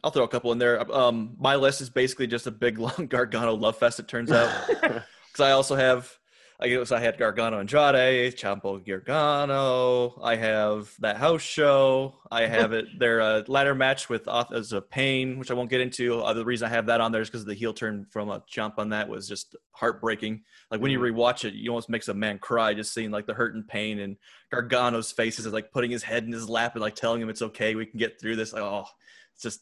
I'll throw a couple in there. Um, my list is basically just a big long Gargano love fest. It turns out, because I also have, I guess I had Gargano Andrade, Ciampa Gargano. I have that house show. I have it their uh, ladder match with Authors of Pain, which I won't get into. Uh, the reason I have that on there is because the heel turn from Ciampa on that was just heartbreaking. Like when you rewatch it, you almost makes a man cry just seeing like the hurt and pain and Gargano's faces is like putting his head in his lap and like telling him it's okay, we can get through this. Like, oh, it's just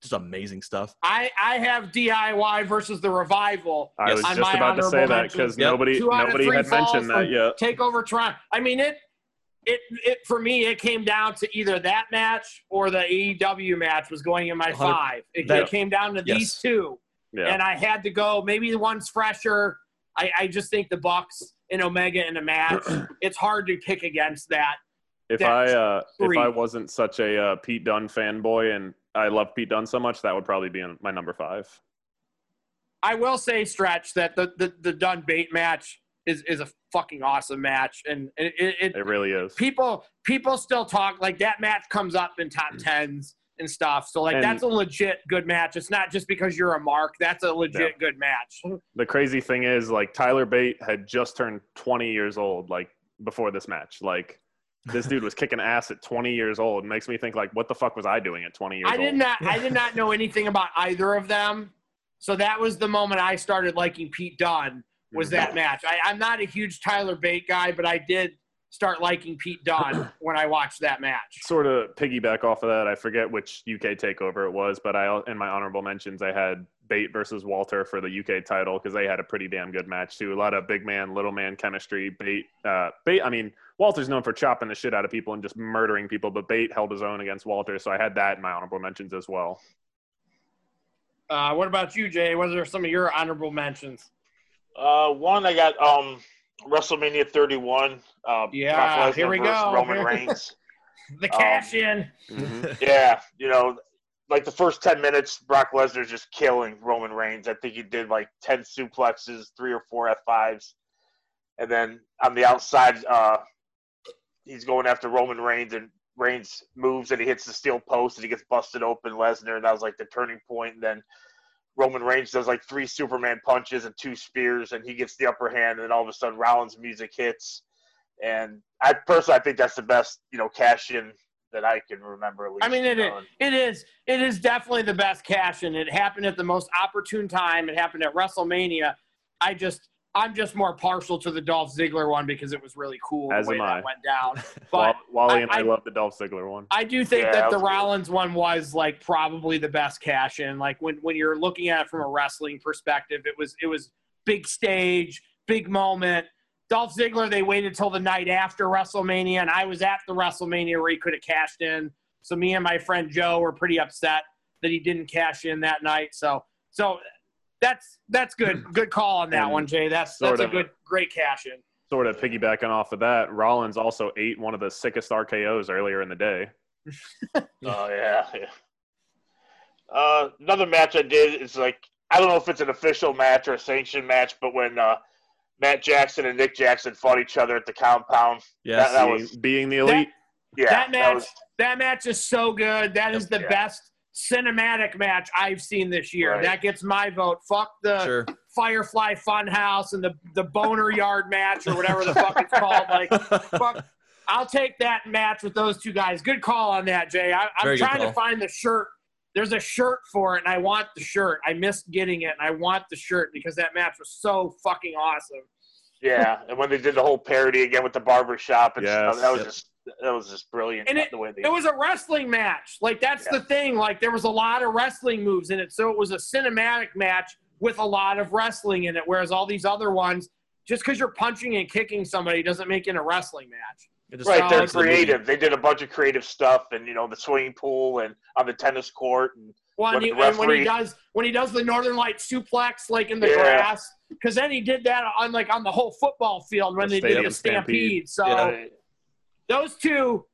just amazing stuff. i i have diy versus the revival I was just about to say that because Yep. nobody Two out of nobody had mentioned that yet. take over Toronto. I mean it. It, it for me it came down to either that match or the AEW match was going in my five. It, that- it came down to these two. Yeah. and I had to go. Maybe the one's fresher. I, I just think the Bucks and Omega in a match. it's hard to pick against that. If That's I uh, if. I wasn't such a uh, Pete Dunne fanboy and I love Pete Dunne so much, that would probably be in my number five. I will say, stretch that the the, the Dunne Bate match is is a fucking awesome match, and it, it, it really is. people people still talk like that match comes up in top mm. tens and stuff. So like And- that's a legit good match. It's not just because you're a mark. That's a legit good match. The crazy thing is, like Tyler Bate had just turned 20 years old, like before this match. Like this dude was kicking ass at 20 years old. It makes me think, like, what the fuck was I doing at 20 years I old? did not I did not know anything about either of them. So that was the moment I started liking Pete Dunne was that match. I, I'm not a huge Tyler Bate guy, but I did start liking Pete Dunne when I watched that match. Sort of piggyback off of that. I forget which UK takeover it was, but I in my honorable mentions I had Bate versus Walter for the UK title because they had a pretty damn good match too. A lot of big man, little man chemistry. Bate, uh, Bate. I mean, Walter's known for chopping the shit out of people and just murdering people, but Bate held his own against Walter, so I had that in my honorable mentions as well. Uh, what about you, Jay? What are some of your honorable mentions? Uh, one I got um WrestleMania 31. Uh, Yeah, Brock here we go. Roman Reigns. The Um, cash in. Mhm. yeah, you know, like the first 10 minutes, Brock Lesnar's just killing Roman Reigns. I think he did like 10 suplexes, three or four F5s. And then on the outside, uh, he's going after Roman Reigns, and Reigns moves and he hits the steel post and he gets busted open. Lesnar, and that was like the turning point. And then Roman Reigns does like three Superman punches and two spears, and he gets the upper hand. And then all of a sudden, Rollins' music hits. And I personally, I think that's the best, you know, cash in that I can remember. At least, I mean, it is, it is it is definitely the best cash in. It happened at the most opportune time. It happened at WrestleMania. I just I'm just more partial to the Dolph Ziggler one because it was really cool As the way am I. that went down. But Wally I- and I, I- love the Dolph Ziggler one. I do think Yeah, that that the was good. Rollins one was like probably the best cash in. Like when when you're looking at it from a wrestling perspective, it was it was big stage, big moment. Dolph Ziggler, they waited till the night after WrestleMania, and I was at the WrestleMania where he could have cashed in. So me and my friend Joe were pretty upset that he didn't cash in that night. So so that's that's good. Good call on that And one, Jay. That's sort that's a of- good great cash in. Sort of piggybacking off of that, Rollins also ate one of the sickest RKO's earlier in the day. Oh yeah, yeah. Uh, another match I did is like I don't know if it's an official match or a sanctioned match, but when uh, Matt Jackson and Nick Jackson fought each other at the compound, yes. That- that was- being the elite. yeah, that match was that match is so good. That is the Yeah. best cinematic match I've seen this year. Right. That gets my vote. Fuck the sure. Firefly Funhouse and the the Boner Yard match or whatever the fuck it's called. Like fuck. I'll take that match with those two guys. Good call on that, Jay. I, I'm Very trying to find the shirt. There's a shirt for it, and I want the shirt. I missed getting it, and I want the shirt because that match was so fucking awesome. Yeah, and when they did the whole parody again with the barber shop and Yes. stuff, that was Yep. just that was just brilliant. And it- the way they It was a wrestling match. Like that's the thing. Like there was a lot of wrestling moves in it, so it was a cinematic match with a lot of wrestling in it. Whereas all these other ones, just because you're punching and kicking somebody doesn't make it a wrestling match. It right. They're like the creative. They did a bunch of creative stuff, and you know the swimming pool and on the tennis court, and Well, and, When he, and when he does when he does the Northern Light suplex like in the Yeah. grass, because then he did that on like on the whole football field when The they did the stampede. Stampede. So uh, those two,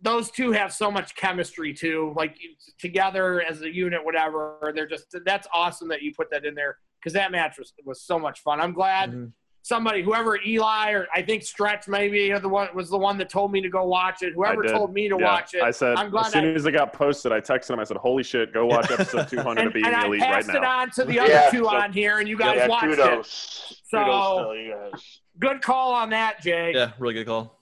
those two have so much chemistry too, like together as a unit, whatever. They're just that's awesome that you put that in there because that match was was so much fun. I'm glad Mhm. Somebody, whoever Eli or I think Stretch maybe the one was the one that told me to go watch it. Whoever told me to Yeah, watch it, I said I'm glad as soon I- as it got posted, I texted him. I said, "Holy shit, go watch episode 200 and, of Being and I Elite right passed it now." on to the other Yeah, two so- on here, and you guys yeah, watched it. So- kudos you guys. Good call on that, Jay. Yeah, really good call.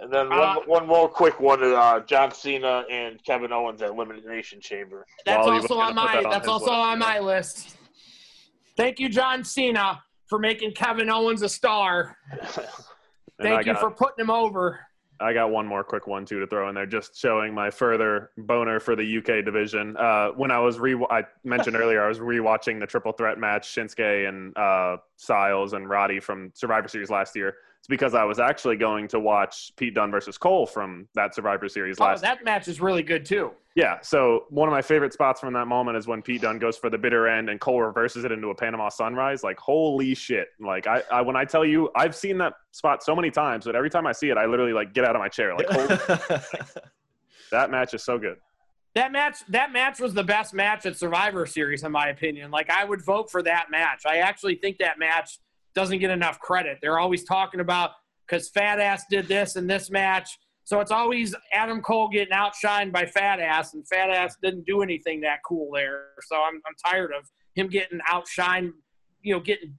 And then Uh, one, one more quick one: uh, John Cena and Kevin Owens at Elimination Chamber. That's Wally also on my that on that's also list, on my list. Thank you, John Cena, for making Kevin Owens a star. Thank I you got, for putting him over. I got one more quick one too to throw in there, just showing my further boner for the UK division. Uh, when I was re, I mentioned earlier, I was rewatching the triple threat match, Shinsuke and uh, Styles and Roddy from Survivor Series last year. It's because I was actually going to watch Pete Dunne versus Cole from that Survivor Series Oh, last. that match is really good too. Yeah, so one of my favorite spots from that moment is when Pete Dunne goes for the bitter end and Cole reverses it into a Panama Sunrise. Like, holy shit! Like, I, I when I tell you, I've seen that spot so many times, but every time I see it, I literally like get out of my chair. Like, holy, that match is so good. That match that match was the best match at Survivor Series in my opinion. Like I would vote for that match. I actually think that match doesn't get enough credit. They're always talking about because Fat Ass did this in this match. So it's always Adam Cole getting outshined by Fat Ass, and Fat Ass didn't do anything that cool there. So I'm, I'm tired of him getting outshined, you know, getting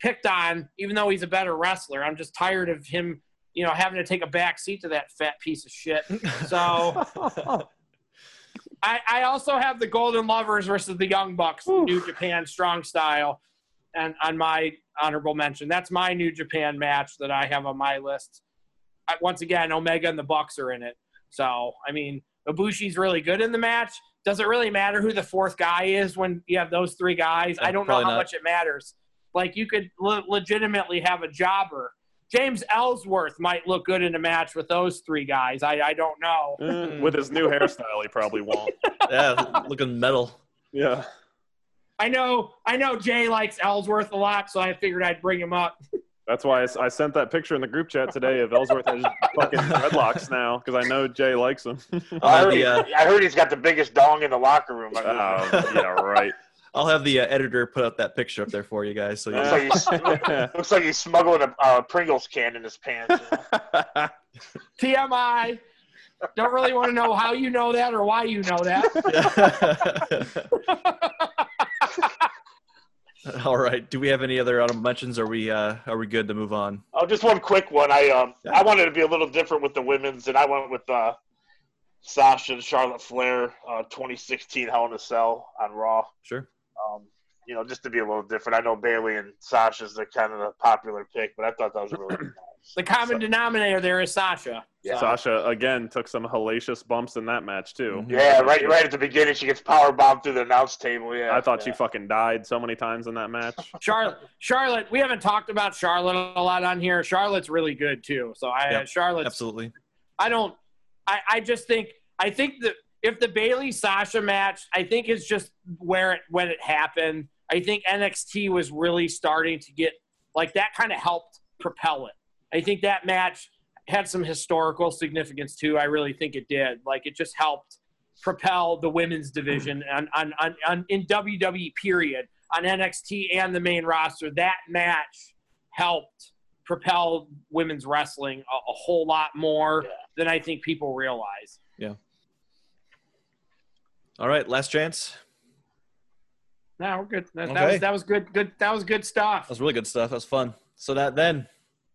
picked on, even though he's a better wrestler. I'm just tired of him, you know, having to take a back seat to that fat piece of shit. So I, I also have the Golden Lovers versus the Young Bucks, New Japan Strong Style, and on my honorable mention. That's my New Japan match that I have on my list. I, once again, Omega and the Bucks are in it. So I mean, Ibushi's really good in the match. Does it really matter who the fourth guy is when you have those three guys? I don't know how not. much it matters. Like you could le- legitimately have a jobber. James Ellsworth might look good in a match with those three guys. I, I don't know. Eh, With his new hairstyle, he probably won't. yeah, looking metal. Yeah. I know I know Jay likes Ellsworth a lot, so I figured I'd bring him up. That's why I sent that picture in the group chat today of Ellsworth has fucking dreadlocks now because I know Jay likes them. I heard, the, he, uh, I heard he's got the biggest dong in the locker room. oh, yeah, right. I'll have the uh, editor put up that picture up there for you guys. So you looks, like he's, looks like he's smuggling a uh, Pringles can in his pants. TMI. Don't really want to know how you know that or why you know that. All right. Do we have any other honorable mentions? Or are we uh, are we good to move on? Oh, just one quick one. I um Yeah. I wanted to be a little different with the women's, and I went with uh, Sasha and Charlotte Flair, uh, 2016 Hell in a Cell on Raw. Sure. Um, you know, just to be a little different. I know Bayley and Sasha's the kind of the popular pick, but I thought that was really. The common So- denominator there is Sasha. Yeah. Sasha again took some hellacious bumps in that match too. Mhm. Yeah, right, right at the beginning, she gets power bombed through the announce table. Yeah, I thought yeah. she fucking died so many times in that match. Charlotte, Charlotte. We haven't talked about Charlotte a lot on here. Charlotte's really good too. So I, Yep, Charlotte's Absolutely. I don't. I, I just think. I think that if the Bayley Sasha match, I think it's just where it when it happened. I think NXT was really starting to get like that. Kind of helped propel it. I think that match had some historical significance too. I really think it did. Like it just helped propel the women's division on, on, on, on in WWE period on NXT and the main roster. That match helped propel women's wrestling a, a whole lot more Yeah. than I think people realize. Yeah. All right. Last chance. No, we're good. That, that Okay. was that was good. Good. That was good stuff. That was really good stuff. That was fun. So that then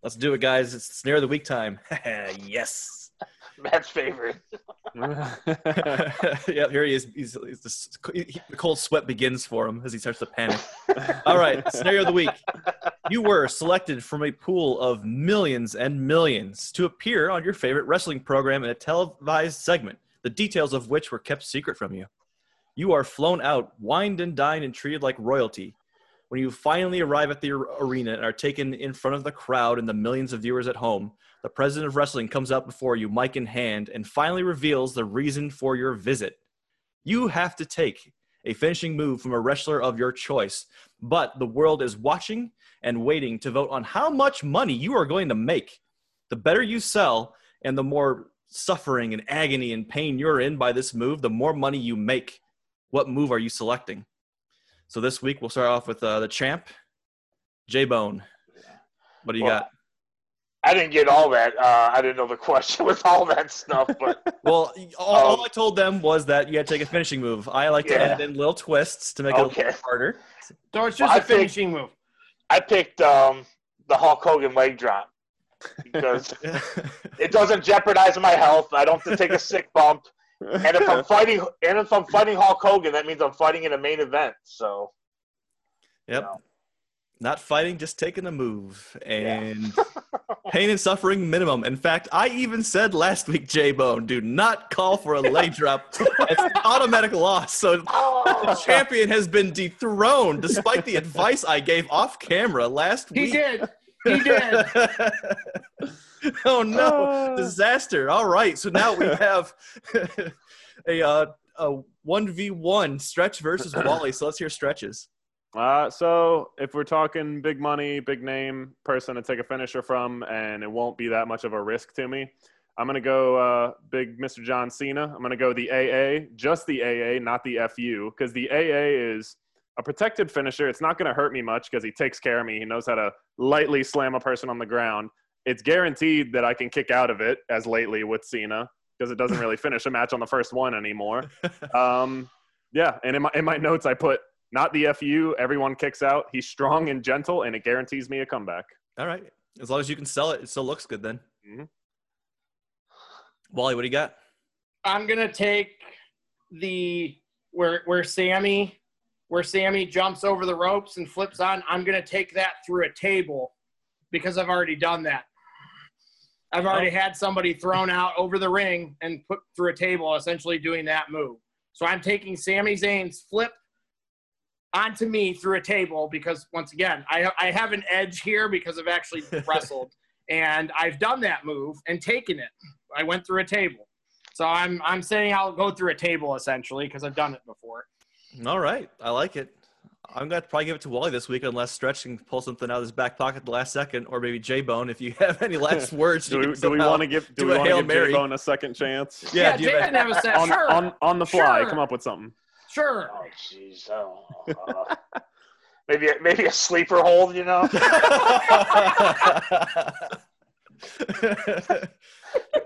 Let's do it, guys. It's snare of the week time. yes. Matt's favorite. yeah, here he is. He's, he's just, he, the cold sweat begins for him as he starts to panic. All right, scenario of the week. You were selected from a pool of millions and millions to appear on your favorite wrestling program in a televised segment, the details of which were kept secret from you. You are flown out, wined and dined, and treated like royalty. When you finally arrive at the arena and are taken in front of the crowd and the millions of viewers at home, the president of wrestling comes out before you, mic in hand, and finally reveals the reason for your visit. You have to take a finishing move from a wrestler of your choice, but the world is watching and waiting to vote on how much money you are going to make. The better you sell and the more suffering and agony and pain you're in by this move, the more money you make. What move are you selecting? So this week we'll start off with uh, the champ, J Bone. What do you Well, got? I didn't get all that. Uh, I didn't know the question with all that stuff, but Well, all, all Um, I told them was that you had to take a finishing move. I like to Yeah. add in little twists to make it a Okay. little harder. So it's just Well, I a think- finishing move. I picked um, the Hulk Hogan leg drop because it doesn't jeopardize my health. I don't have to take a sick bump. And if I'm fighting, and if I'm fighting Hulk Hogan, that means I'm fighting in a main event. So Yep. No. Not fighting, just taking a move. And pain and suffering minimum. In fact, I even said last week, J Bone, do not call for a leg drop. It's an automatic loss. So oh. the champion has been dethroned despite the advice I gave off camera last He week. He did. He did. oh no, disaster. All right, so now we have a uh, a one v one stretch versus Wally. So let's hear stretches. Uh, so if we're talking big money, big name person to take a finisher from, and it won't be that much of a risk to me, I'm gonna go uh, big Mr. John Cena. I'm gonna go the AA, just the AA, not the FU, because the AA is a protected finisher. It's not gonna hurt me much because he takes care of me. He knows how to lightly slam a person on the ground. It's guaranteed that I can kick out of it, as lately with Cena, because it doesn't really finish a match on the first one anymore. Um, yeah, and in my in my notes I put not the fu. Everyone kicks out. He's strong and gentle, and it guarantees me a comeback. All right, as long as you can sell it, it still looks good then. Mhm. Wally, what do you got? I'm gonna take the where where Sami where Sami jumps over the ropes and flips on. I'm gonna take that through a table because I've already done that. I've already had somebody thrown out over the ring and put through a table, essentially doing that move. So I'm taking Sami Zayn's flip onto me through a table because once again, I I have an edge here because I've actually wrestled and I've done that move and taken it. I went through a table. So I'm I'm saying I'll go through a table essentially because I've done it before. All right, I like it. I'm going to probably give it to Wally this week unless Stretch can pull something out of his back pocket at the last second, or maybe J Bone. If you have any last words, Do we, do we want to give do do we a want to give Mary. J-Bone a second chance? Yeah, Yeah, do you Jay have- have a set. On, sure, on on the fly, Sure. come up with something. sure. oh jeez, oh, uh, maybe a- maybe a sleeper hold, you know?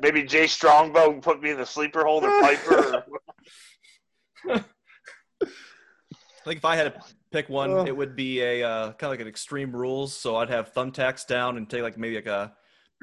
Maybe Jay Strongbow can put me in the sleeper hold or Piper. Or, I think if I had to pick one, Ugh. it would be a uh, kind of like an extreme rules. So I'd have thumbtacks down and take like maybe like a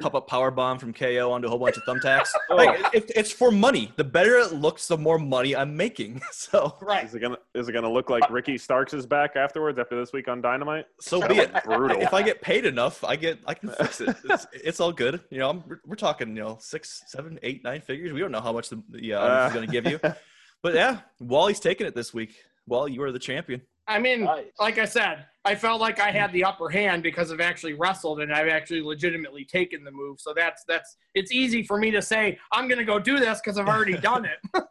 pop up power bomb from KO onto a whole bunch of thumbtacks. like, it, it's for money. The better it looks, the more money I'm making. So Right. Is it gonna is it gonna look like Ricky Starks is back afterwards after this week on Dynamite? so be it. Brutal. If I get paid enough, I get I can fix it. It's, it's all good. You know, I'm, we're- we're talking you know six, seven, eight, nine figures. We don't know how much the, yeah uh, Uh. is going to give you, but yeah, Wally's taking it this week. Wally, you are the champion. I mean, Nice. like I said, I felt like I had the upper hand because I've actually wrestled and I've actually legitimately taken the move. So that's that's it's easy for me to say I'm gonna go do this because I've already done it.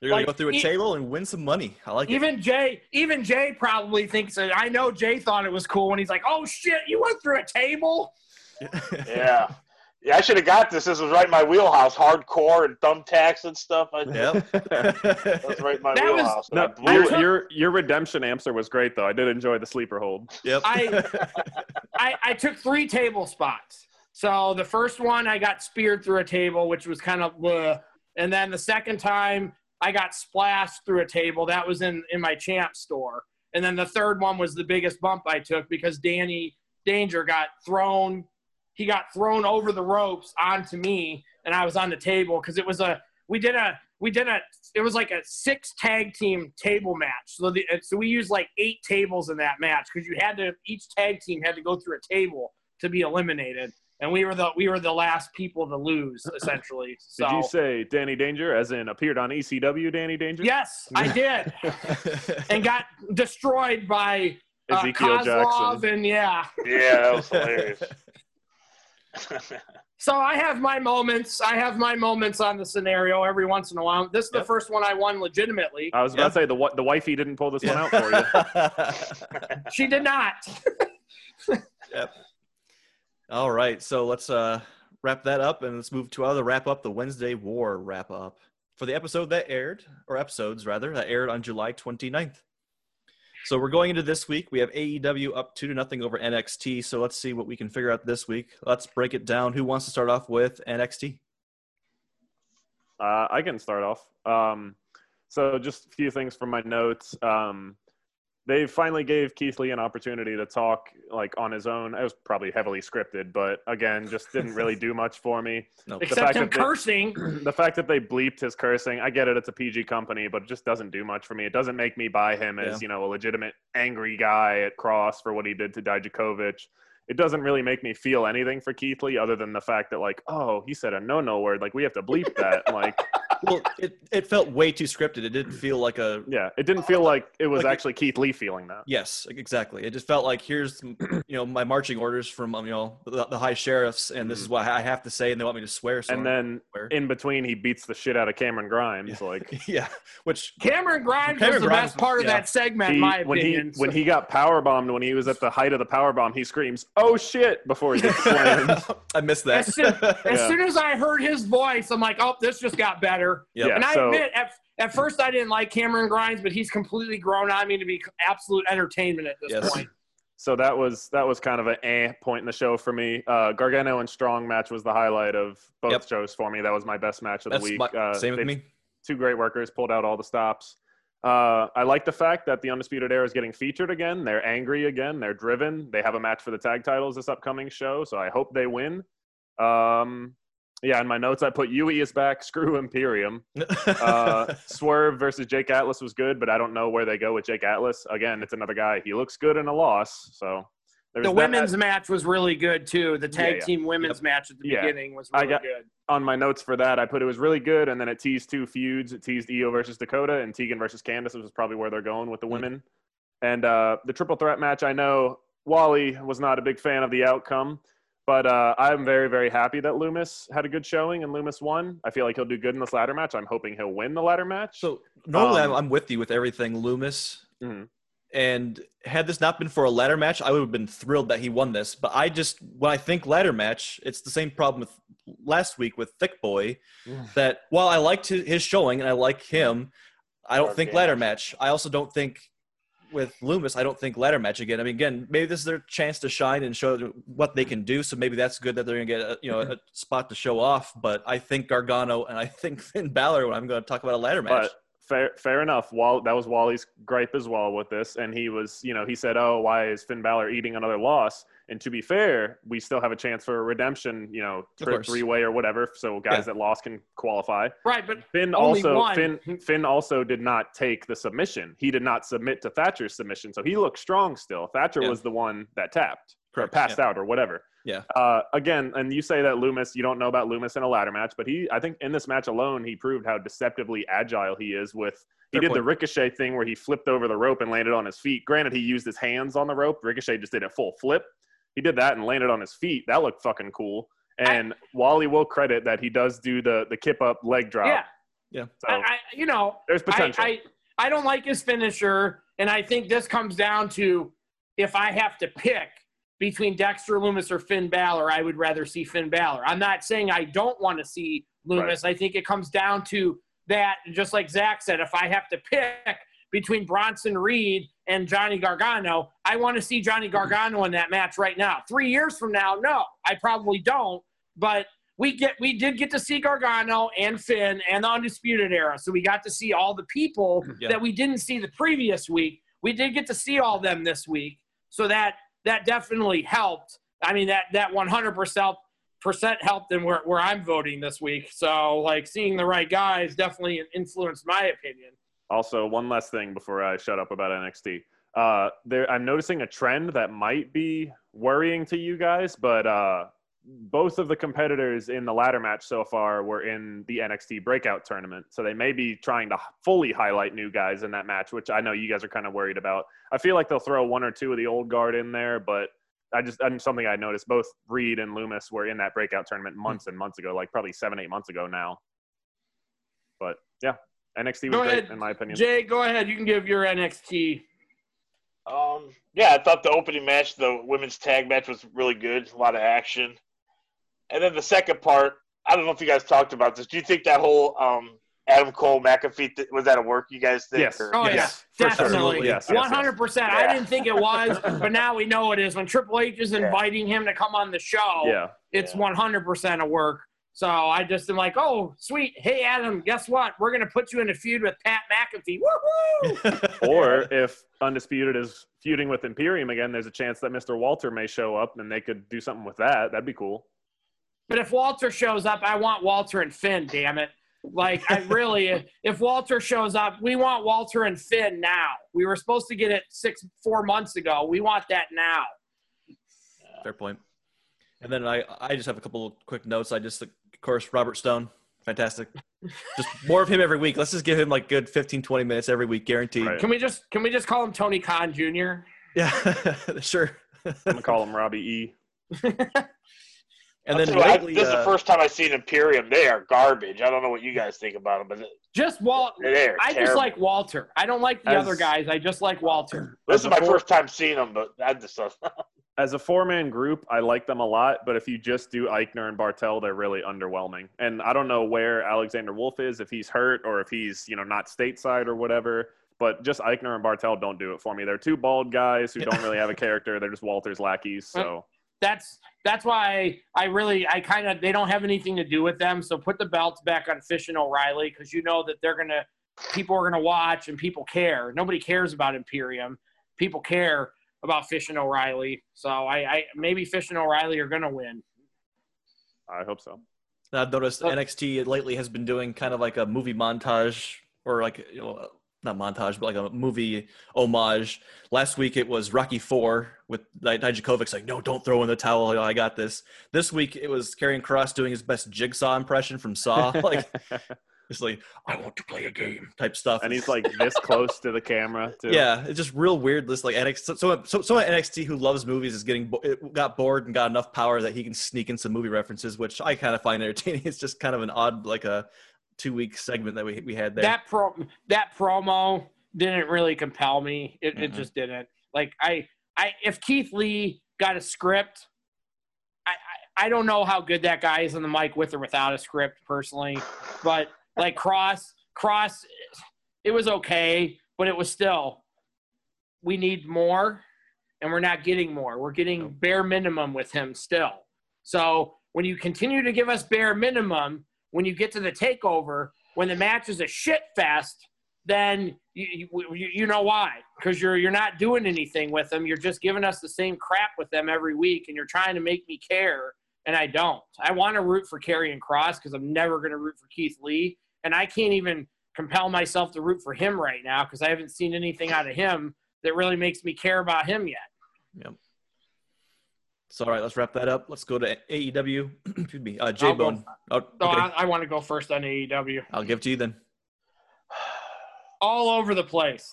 You're going Like, to go through a e- table and win some money. I like it. even Jay, even Jay probably thinks that. I know Jay thought it was cool when he's like, "Oh shit, you went through a table." yeah. Yeah, I should have got this. This was right in my wheelhouse. Hardcore and thumbtacks and stuff. I, Yep. That was right in my That was- wheelhouse. and I No, blew your, it. your your redemption answer was great though. I did enjoy the sleeper hold. yep. I- I, I took three table spots. So the first one, I got speared through a table, which was kind of, bleh. and then the second time, I got splashed through a table. That was in in my champ store. And then the third one was the biggest bump I took because Danny Danger got thrown he got thrown over the ropes onto me, and I was on the table because it was a we did a we did a it was like a six tag team table match. So the so we used like eight tables in that match because you had to each tag team had to go through a table to be eliminated, and we were the we were the last people to lose essentially. So Did you say Danny Danger, as in appeared on ECW Danny Danger? yes, I did, and got destroyed by uh, Ezekiel Kozlov Jackson. and yeah. Yeah, that was hilarious. So I have my moments. I have my moments on the scenario every once in a while. This is the first one I won legitimately. I was about Yeah. to say the the wifey didn't pull this one out for you. She did not. yep. All right, so let's uh, wrap that up and let's move to other wrap up the Wednesday War wrap up for the episode that aired, or episodes rather, that aired on July 29th. So we're going into this week. We have AEW up two to nothing over NXT. So let's see what we can figure out this week. Let's break it down. Who wants to start off with NXT? Uh, I can start off. Um, so just a few things from my notes. Um, they finally gave Keith Lee an opportunity to talk like on his own. It was probably heavily scripted, but again, just didn't really do much for me. No. The Except fact him that they- cursing. the fact that they bleeped his cursing, I get it. It's a PG company, but it just doesn't do much for me. It doesn't make me buy him as Yeah. you know a legitimate angry guy at Kross for what he did to Dijakovic. It doesn't really make me feel anything for Keith Lee other than the fact that like, oh, he said a no-no word. Like we have to bleep that. like, Well, it, it felt way too scripted. It didn't feel like a yeah, it didn't feel like it was Like it- actually Keith Lee feeling that. Yes, exactly. It just felt like here's you know my marching orders from um, you know the, the high sheriffs, and this is what I have to say, and they want me to swear. So And then swear. in between, he beats the shit out of Cameron Grimes. Like yeah, which Cameron Grimes Cameron was the Grimes best part of yeah. that segment, he, in my when he opinion. when he got power bombed, when he was at the height of the power bomb, he screams, "Oh shit!" before he gets slammed. I missed that. as, soon, as Yeah. soon as I heard his voice, I'm like, oh, this just got better. Yep. Yeah, and I so- admit, at, at first I didn't like Cameron Grimes, but he's completely grown on me to be absolute entertainment at this Yes. point. So that was that was kind of an eh point in the show for me. Uh, Gargano and Strong match was the highlight of both Yep. shows for me. That was my best match of the week. my, uh, same with me. Two great workers pulled out all the stops. Uh, I like the fact that the Undisputed Era is getting featured again. They're angry again. They're driven. They have a match for the tag titles this upcoming show, so I hope they win. Um, yeah, in my notes I put UE is back. Screw Imperium. Uh, Swerve versus Jake Atlas was good, but I don't know where they go with Jake Atlas. Again, it's another guy. He looks good in a loss, so there's The that. women's match was really good too. The tag Yeah, yeah. team women's match at the Yeah. beginning was I really got- good. on my notes for that. I put it was really good, and then it teased two feuds. It teased Io versus Dakota and Tegan versus Candice, which is probably where they're going with the Mm. women. And uh, the triple threat match, I know Wally was not a big fan of the outcome, but uh, I'm very, very happy that Lumis had a good showing and Lumis won. I feel like he'll do good in this ladder match. I'm hoping he'll win the ladder match. so normally Um, I'm, I'm with you with everything, Lumis. Mhm. And had this not been for a ladder match, I would have been thrilled that he won this. But I just, when I think ladder match, it's the same problem with last week with Thick Boy. Mm. That while I liked his, showing and I like him, I don't think Gargano. ladder match. I also don't think with Lumis, I don't think ladder match again. I mean, again, maybe this is their chance to shine and show what they can do. So maybe that's good that they're gonna get a, you know mm-hmm. a spot to show off. But I think Gargano and I think Finn Balor. When I'm going to talk about a ladder match, But fair, fair enough. Wall, that was Wally's gripe as well with this, and he was, you know, he said, "Oh, why is Finn Balor eating another loss?" And to be fair, we still have a chance for a redemption, you know, Of course. three way or whatever, so guys Yeah. that lost can qualify. Right, but Finn Only also one. Finn Finn also did not take the submission. He did not submit to Thatcher's submission, so he looked strong still. Thatcher Yeah. was the one that tapped or Correct, passed out or whatever. Yeah. Uh, again, and you say that Lumis, you don't know about Lumis in a ladder match, but he, I think, in this match alone, he proved how deceptively agile he is. With he Fair did the ricochet thing where he flipped over the rope and landed on his feet. Granted, he used his hands on the rope. Ricochet just did a full flip. He did that and landed on his feet. That looked fucking cool. And Wally will credit that he does do the the kip up leg drop. yeah, yeah, So I, I, you know, there's potential. I, I, I don't like his finisher, and I think this comes down to if I have to pick between Dexter Lumis or Finn Balor, I would rather see Finn Balor. I'm not saying I don't want to see Lumis. I think it comes down to that, just like Zach said, if I have to pick between Bronson Reed and Johnny Gargano, I want to see Johnny Gargano in that match right now. Three years from now, no, I probably don't. But we get we did get to see Gargano and Finn and the Undisputed Era, so we got to see all the people Yeah. that we didn't see the previous week. We did get to see all them this week, so that that definitely helped. I mean that that 100% helped in where, where I'm voting this week. So like seeing the right guys definitely influenced my opinion. Also, one last thing before I shut up about NXT. Uh, there, I'm noticing a trend that might be worrying to you guys, but uh, both of the competitors in the ladder match so far were in the NXT breakout tournament. So they may be trying to fully highlight new guys in that match, which I know you guys are kind of worried about. I feel like they'll throw one or two of the old guard in there, but I just something I noticed both Reed and Lumis were in that breakout tournament months and months ago, like probably seven, eight months ago now. But yeah, NXT was Go great ahead, in my opinion. Jay, go ahead. You can give your NXT. Um, yeah, I thought the opening match, the women's tag match, was really good. A lot of action. And then the second part, I don't know if you guys talked about this. Do you think that whole um, Adam Cole McAfee th- was that a work? You guys think? Yes. or- Oh Yes, yeah, for sure. definitely. Yes, yes, One hundred percent. I didn't think it was, but now we know it is. When Triple H is Yeah. inviting him to come on the show, yeah, it's Yeah. one hundred percent of work. So I just am like, oh, sweet. Hey, Adam, guess what? We're gonna put you in a feud with Pat McAfee. Woohoo! or if Undisputed is feuding with Imperium again, there's a chance that Mr. Walter may show up and they could do something with that. That'd be cool. But if Walter shows up, I want Walter and Finn. Damn it! Like I really, if Walter shows up, we want Walter and Finn now. We were supposed to get it six, four months ago. We want that now. Fair point. And then I, I just have a couple of quick notes. I just, of course, Robert Stone, fantastic. Just more of him every week. Let's just give him like good 15, 20 minutes every week, guaranteed. Right. Can we just can we just call him Tony Khan Jr.? Yeah, sure. I'm gonna call him Robbie E. And then tell you, I- lately, this is uh, the first time I've seen Imperium. They are garbage. I don't know what you guys think about them, but Just Walt. they are I just like Walter. I don't like the As- other guys. I just like Walter. This is a my four- first time seeing them, but I just uh, As a four man group, I like them a lot, but if you just do Aichner and Barthel, they're really underwhelming. And I don't know where Alexander Wolf is, if he's hurt or if he's, you know, not stateside or whatever. But just Aichner and Barthel don't do it for me. They're two bald guys who don't really have a character. They're just Walter's lackeys. So That's that's why I really I kind of they don't have anything to do with them. So put the belts back on Fish and O'Reilly because you know that they're gonna people are gonna watch and people care. Nobody cares about Imperium. People care about Fish and O'Reilly. So I, I maybe Fish and O'Reilly are gonna win. I hope so. I've noticed Oh. NXT lately has been doing kind of like a movie montage or like you know not montage but like a movie homage. Last week it was Rocky Four with Di- Dijakovic's like no don't throw in the towel I got this. This week it was Karrion Kross doing his best Jigsaw impression from Saw like it's like I want to play a game type stuff. and he's like this close to the camera, too. yeah, it's just real weird. This like NXT, so so someone at NXT who loves movies is getting it got bored and got enough power that he can sneak in some movie references, which I kind of find entertaining. It's just kind of an odd like a two week segment that we we had there. That pro that promo didn't really compel me. It, it Mhm. just didn't. Like I I if Keith Lee got a script, I, I I don't know how good that guy is on the mic with or without a script personally, but like Kross Kross, it was okay, but it was still we need more, and we're not getting more. We're getting bare minimum with him still. So when you continue to give us bare minimum, when you get to the takeover, when the match is a shit fest, then you, you, you know why? Because you're you're not doing anything with them. You're just giving us the same crap with them every week, and you're trying to make me care, and I don't. I want to root for Karrion Kross because I'm never going to root for Keith Lee, and I can't even compel myself to root for him right now because I haven't seen anything out of him that really makes me care about him yet. Yep. so all right, let's wrap that up. Let's go to AEW. Excuse me, uh, J Bone. Oh, okay. So I, I want to go first on AEW. I'll give it to you then. all over the place.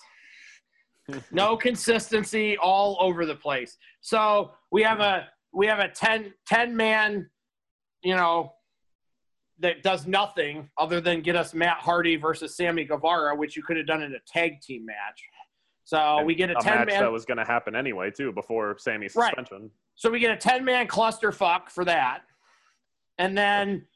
No consistency all over the place. So we have a we have a 10, 10 man, you know, that does nothing other than get us Matt Hardy versus Sammy Guevara, which you could have done in a tag team match. So And we get a a ten match man that was going to happen anyway, too, before Sammy's Right. suspension. So we get a 10 man clusterfuck for that. And then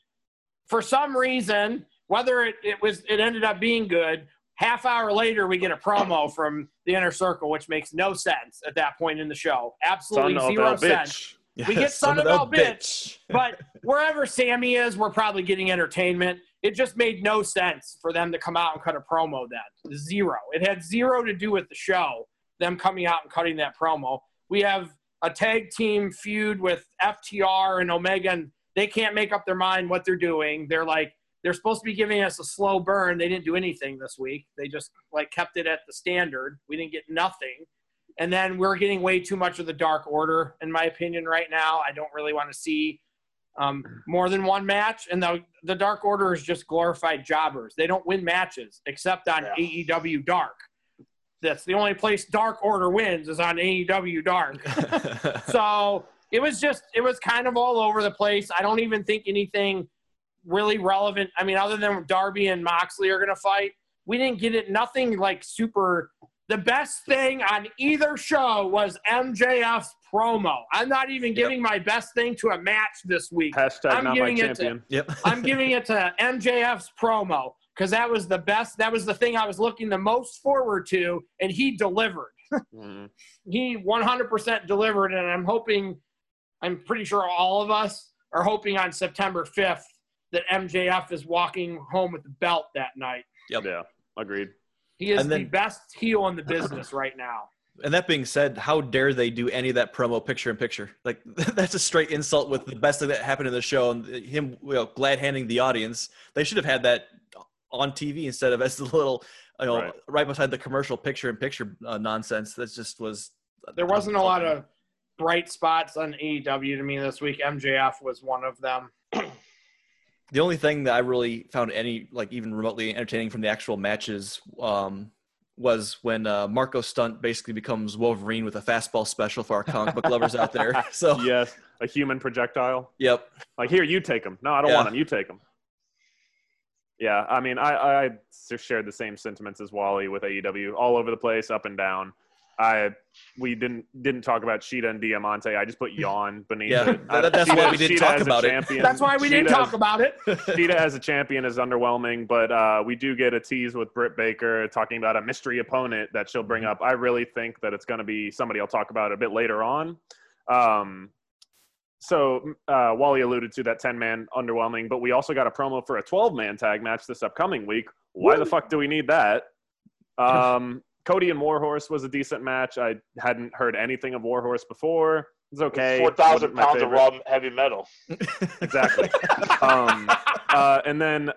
for some reason, whether it, it was it ended up being good, half hour later we get a promo from the inner circle, which makes no sense at that point in the show. Absolutely Son zero sense. bitch. We get Son of a a bitch. But wherever Sammy is, we're probably getting entertainment. It just made no sense for them to come out and cut a promo then. Zero. It had zero to do with the show, them coming out and cutting that promo. We have a tag team feud with FTR and Omega, and they can't make up their mind what they're doing. They're like they're supposed to be giving us a slow burn. They didn't do anything this week. They just like kept it at the standard. We didn't get nothing. And then we're getting way too much of the Dark Order, in my opinion, right now. I don't really want to see um, more than one match. And the, the Dark Order is just glorified jobbers. They don't win matches except on Yeah. AEW Dark. That's the only place Dark Order wins is on AEW Dark. so it was just, it was kind of all over the place. I don't even think anything really relevant. I mean, other than Darby and Moxley are going to fight, we didn't get it. Nothing like super. The best thing on either show was MJF's promo. I'm not even giving my best thing to a match this week. Hashtag I'm not my giving it to- champion. yep. I'm giving it to MJF's promo because that was the best. That was the thing I was looking the most forward to, and he delivered. Mhm. He 100% delivered, and I'm hoping, I'm pretty sure all of us are hoping on September 5th that MJF is walking home with the belt that night. Yeah, agreed. He is then- the best heel in the business right now. And that being said, how dare they do any of that promo picture in picture? Like that's a straight insult with the best thing that happened in the show and him you know, glad handing the audience. They should have had that on TV instead of as the little you know right, Right. beside the commercial picture in picture uh, nonsense. That just was There wasn't a lot of bright spots on AEW to me this week. MJF was one of them. The only thing that I really found any like even remotely entertaining from the actual matches um, was when uh, Marco Stunt basically becomes Wolverine with a fastball special for our comic book lovers out there. So Yes, a human projectile. yep, Like here, you take them. No, I don't Yeah. want them. You take them. Yeah, I mean, I I shared the same sentiments as Wally with AEW, all over the place, up and down. I we didn't didn't talk about Shida and Diamante. I just put yawn beneath Yeah, it. that- that's why we didn't Shida talk as a about it. That's why we didn't talk as- about it. Shida as a champion is underwhelming, but uh, we do get a tease with Britt Baker talking about a mystery opponent that she'll bring up. I really think that it's going to be somebody I'll talk about a bit later on. Um, so uh, Wally alluded to that 10 man underwhelming, but we also got a promo for a 12 man tag match this upcoming week. Why the fuck do we need that? Um, Cody and Warhorse was a decent match. I hadn't heard anything of Warhorse before. It's okay. Four thousand pounds of raw heavy metal. exactly. um, uh, and then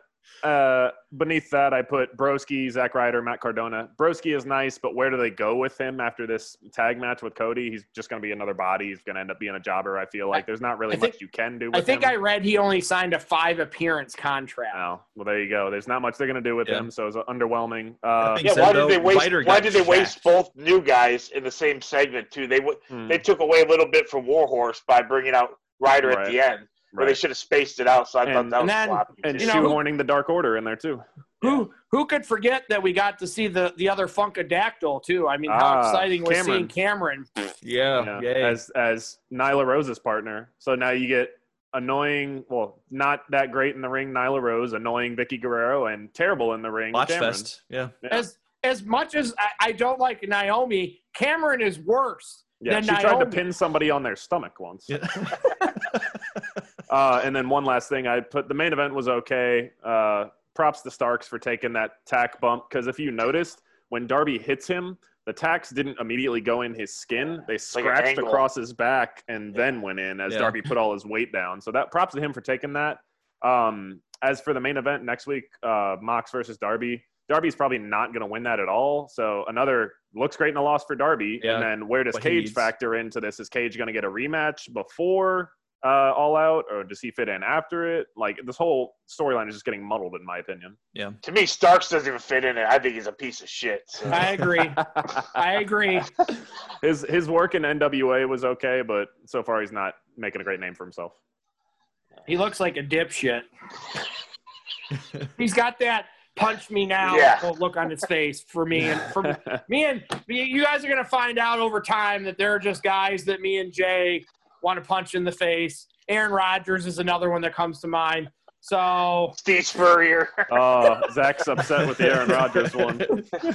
uh, beneath that, I put Broski, Zack Ryder, Matt Cardona. Broski is nice, but where do they go with him after this tag match with Cody? He's just going to be another body. He's going to end up being a jobber. I feel like there's not really think- much you can do. With I think him. I read he only signed a five appearance contract. Oh, well, there you go. There's not much they're going to do with Yeah. him, so it's underwhelming. Uh, Yeah, said, why though, did they waste? Why did they waste both new guys in the same segment too? They w- hmm, they took away a little bit from Warhorse by bringing out Ryder at the end, where they should have spaced it out. So I thought And- that was and then- sloppy. And too. you know, who- shoehorning the Dark Order in there too. Who who could forget that we got to see the the other Funkadactyl too? I mean, how Ah, exciting was Cameron. seeing Cameron? yeah, Yeah, yay. as as Nyla Rose's partner. So now you get annoying, well, not that great in the ring, Nyla Rose, annoying Vickie Guerrero, and terrible in the ring, Watch Cameron. fest. Yeah, Yeah. As as much as I, I don't like Naomi, Cameron is worse Yeah, than she tried to pin somebody on their stomach once. yeah. Uh, and then one last thing, I put the main event was okay. Uh, props to Starks for taking that tack bump because if you noticed, when Darby hits him, the tacks didn't immediately go in his skin. They like an scratched angle. across his back and then went in as Yeah. Darby put all his weight down. So that props to him for taking that. Um, as for the main event next week, uh, Mox versus Darby. Darby's probably not going to win that at all. So another looks great in a loss for Darby. Yeah, and then where does what Cage factor into this? Is Cage going to get a rematch before uh, All Out, or does he fit in after it? Like this whole storyline is just getting muddled, in my opinion. Yeah. to me, Starks doesn't even fit in it. I think he's a piece of shit. So. I agree. I agree. his his work in NWA was okay, but so far he's not making a great name for himself. He looks like a dipshit. He's got that punch me now Yeah. look on his face for me and for me and you guys are gonna find out over time that there are just guys that me and Jay want to punch in the face. Aaron Rodgers is another one that comes to mind. So Steve Spurrier. Oh, Zach's upset with the Aaron Rodgers one.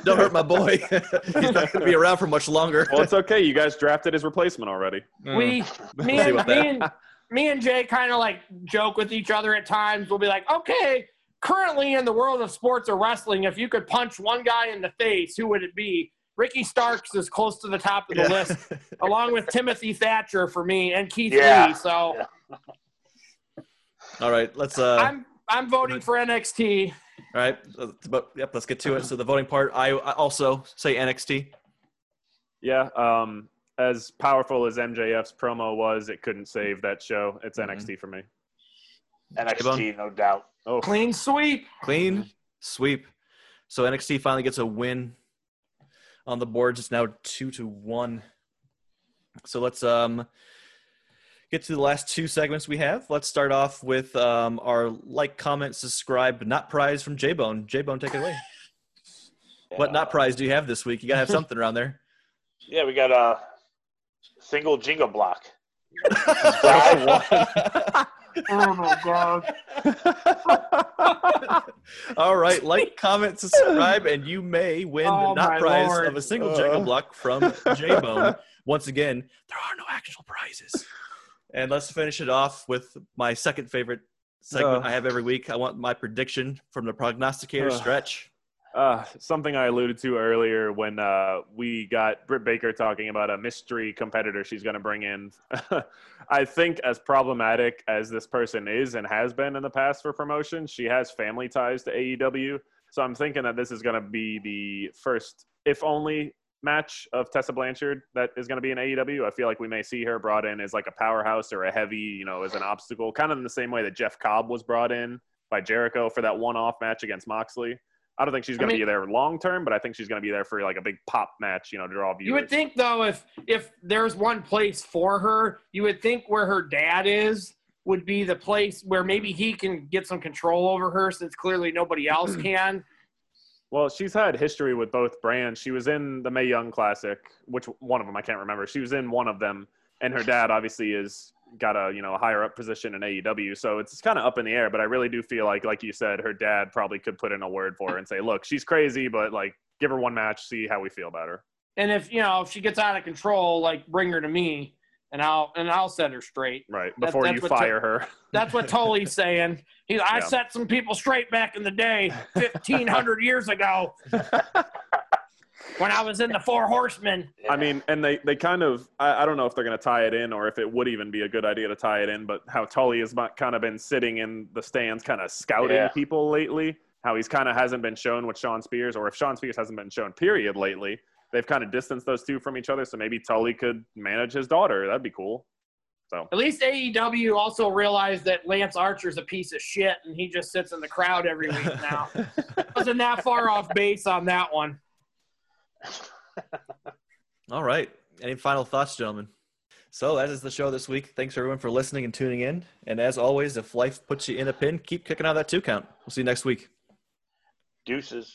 Don't hurt my boy. He's not going to be around for much longer. Well, it's okay. You guys drafted his replacement already. Mm. we me and me and me and Jay kind of like joke with each other at times. We'll be like, okay, currently in the world of sports or wrestling, if you could punch one guy in the face, who would it be? Ricky Starks is close to the top of the Yeah. list, along with Timothy Thatcher for me and Keith Yeah. Lee. So Yeah. All right, let's. Uh, I'm I'm voting for NXT. all right, but yep, let's get to it. So the voting part, I, I also say NXT. Yeah. Um, as powerful as MJF's promo was, it couldn't save that show. It's Mhm. NXT for me. NXT, no doubt. Oh, Clean sweep. Clean sweep. So NXT finally gets a win on the boards. It's now two to one. So let's um get to the last two segments we have. Let's start off with um, our like, comment, subscribe, but not prize from J Bone. J Bone, take it away. What not prize do you have this week? You gotta have something around there. Yeah, we got a single jingle block. Oh my god. All right, like, comment, subscribe, and you may win Oh, the not prize Lord. of a single Uh. jingle block from J Bone. Once again, there are no actual prizes. And let's finish it off with my second favorite segment Uh. I have every week. I want my prediction from the prognosticator Uh. stretch. Uh, something I alluded to earlier when uh, we got Britt Baker talking about a mystery competitor she's going to bring in. I think, as problematic as this person is and has been in the past for promotion, she has family ties to AEW. So I'm thinking that this is going to be the first, if only, match of Tessa Blanchard that is going to be in AEW. I feel like we may see her brought in as like a powerhouse or a heavy, you know, as an obstacle, kind of in the same way that Jeff Cobb was brought in by Jericho for that one-off match against Moxley. I don't think she's going to be there long term, but I think she's going to be there for like a big pop match, you know, to draw viewers. You would think though, if if there's one place for her, you would think where her dad is would be the place where maybe he can get some control over her, since clearly nobody else can. Well, she's had history with both brands. She was in the Mae Young Classic, which one of them I can't remember. She was in one of them, and her dad obviously is got a you know a higher up position in AEW. So it's kind of up in the air. But I really do feel like, like you said, her dad probably could put in a word for her and say, "Look, she's crazy, but like give her one match, see how we feel about her." And if you know if she gets out of control, like bring her to me, and I'll and I'll set her straight. Right That- before that's you what fire her. That's what Tully's saying. He, I Yeah. set some people straight back in the day, fifteen hundred years ago, when I was in the Four Horsemen. I mean, and they, they kind of, I, I don't know if they're going to tie it in or if it would even be a good idea to tie it in, but how Tully has kind of been sitting in the stands, kind of scouting Yeah. people lately, how he's kind of hasn't been shown with Shawn Spears, or if Shawn Spears hasn't been shown, period, lately. They've kind of distanced those two from each other, so maybe Tully could manage his daughter. That'd be cool. So, At least AEW also realized that Lance Archer's a piece of shit, and he just sits in the crowd every week now. Wasn't that far off base on that one. All right. Any final thoughts, gentlemen? So that is the show this week. Thanks everyone for listening and tuning in. And as always, if life puts you in a pin, keep kicking out that two count. We'll see you next week. Deuces.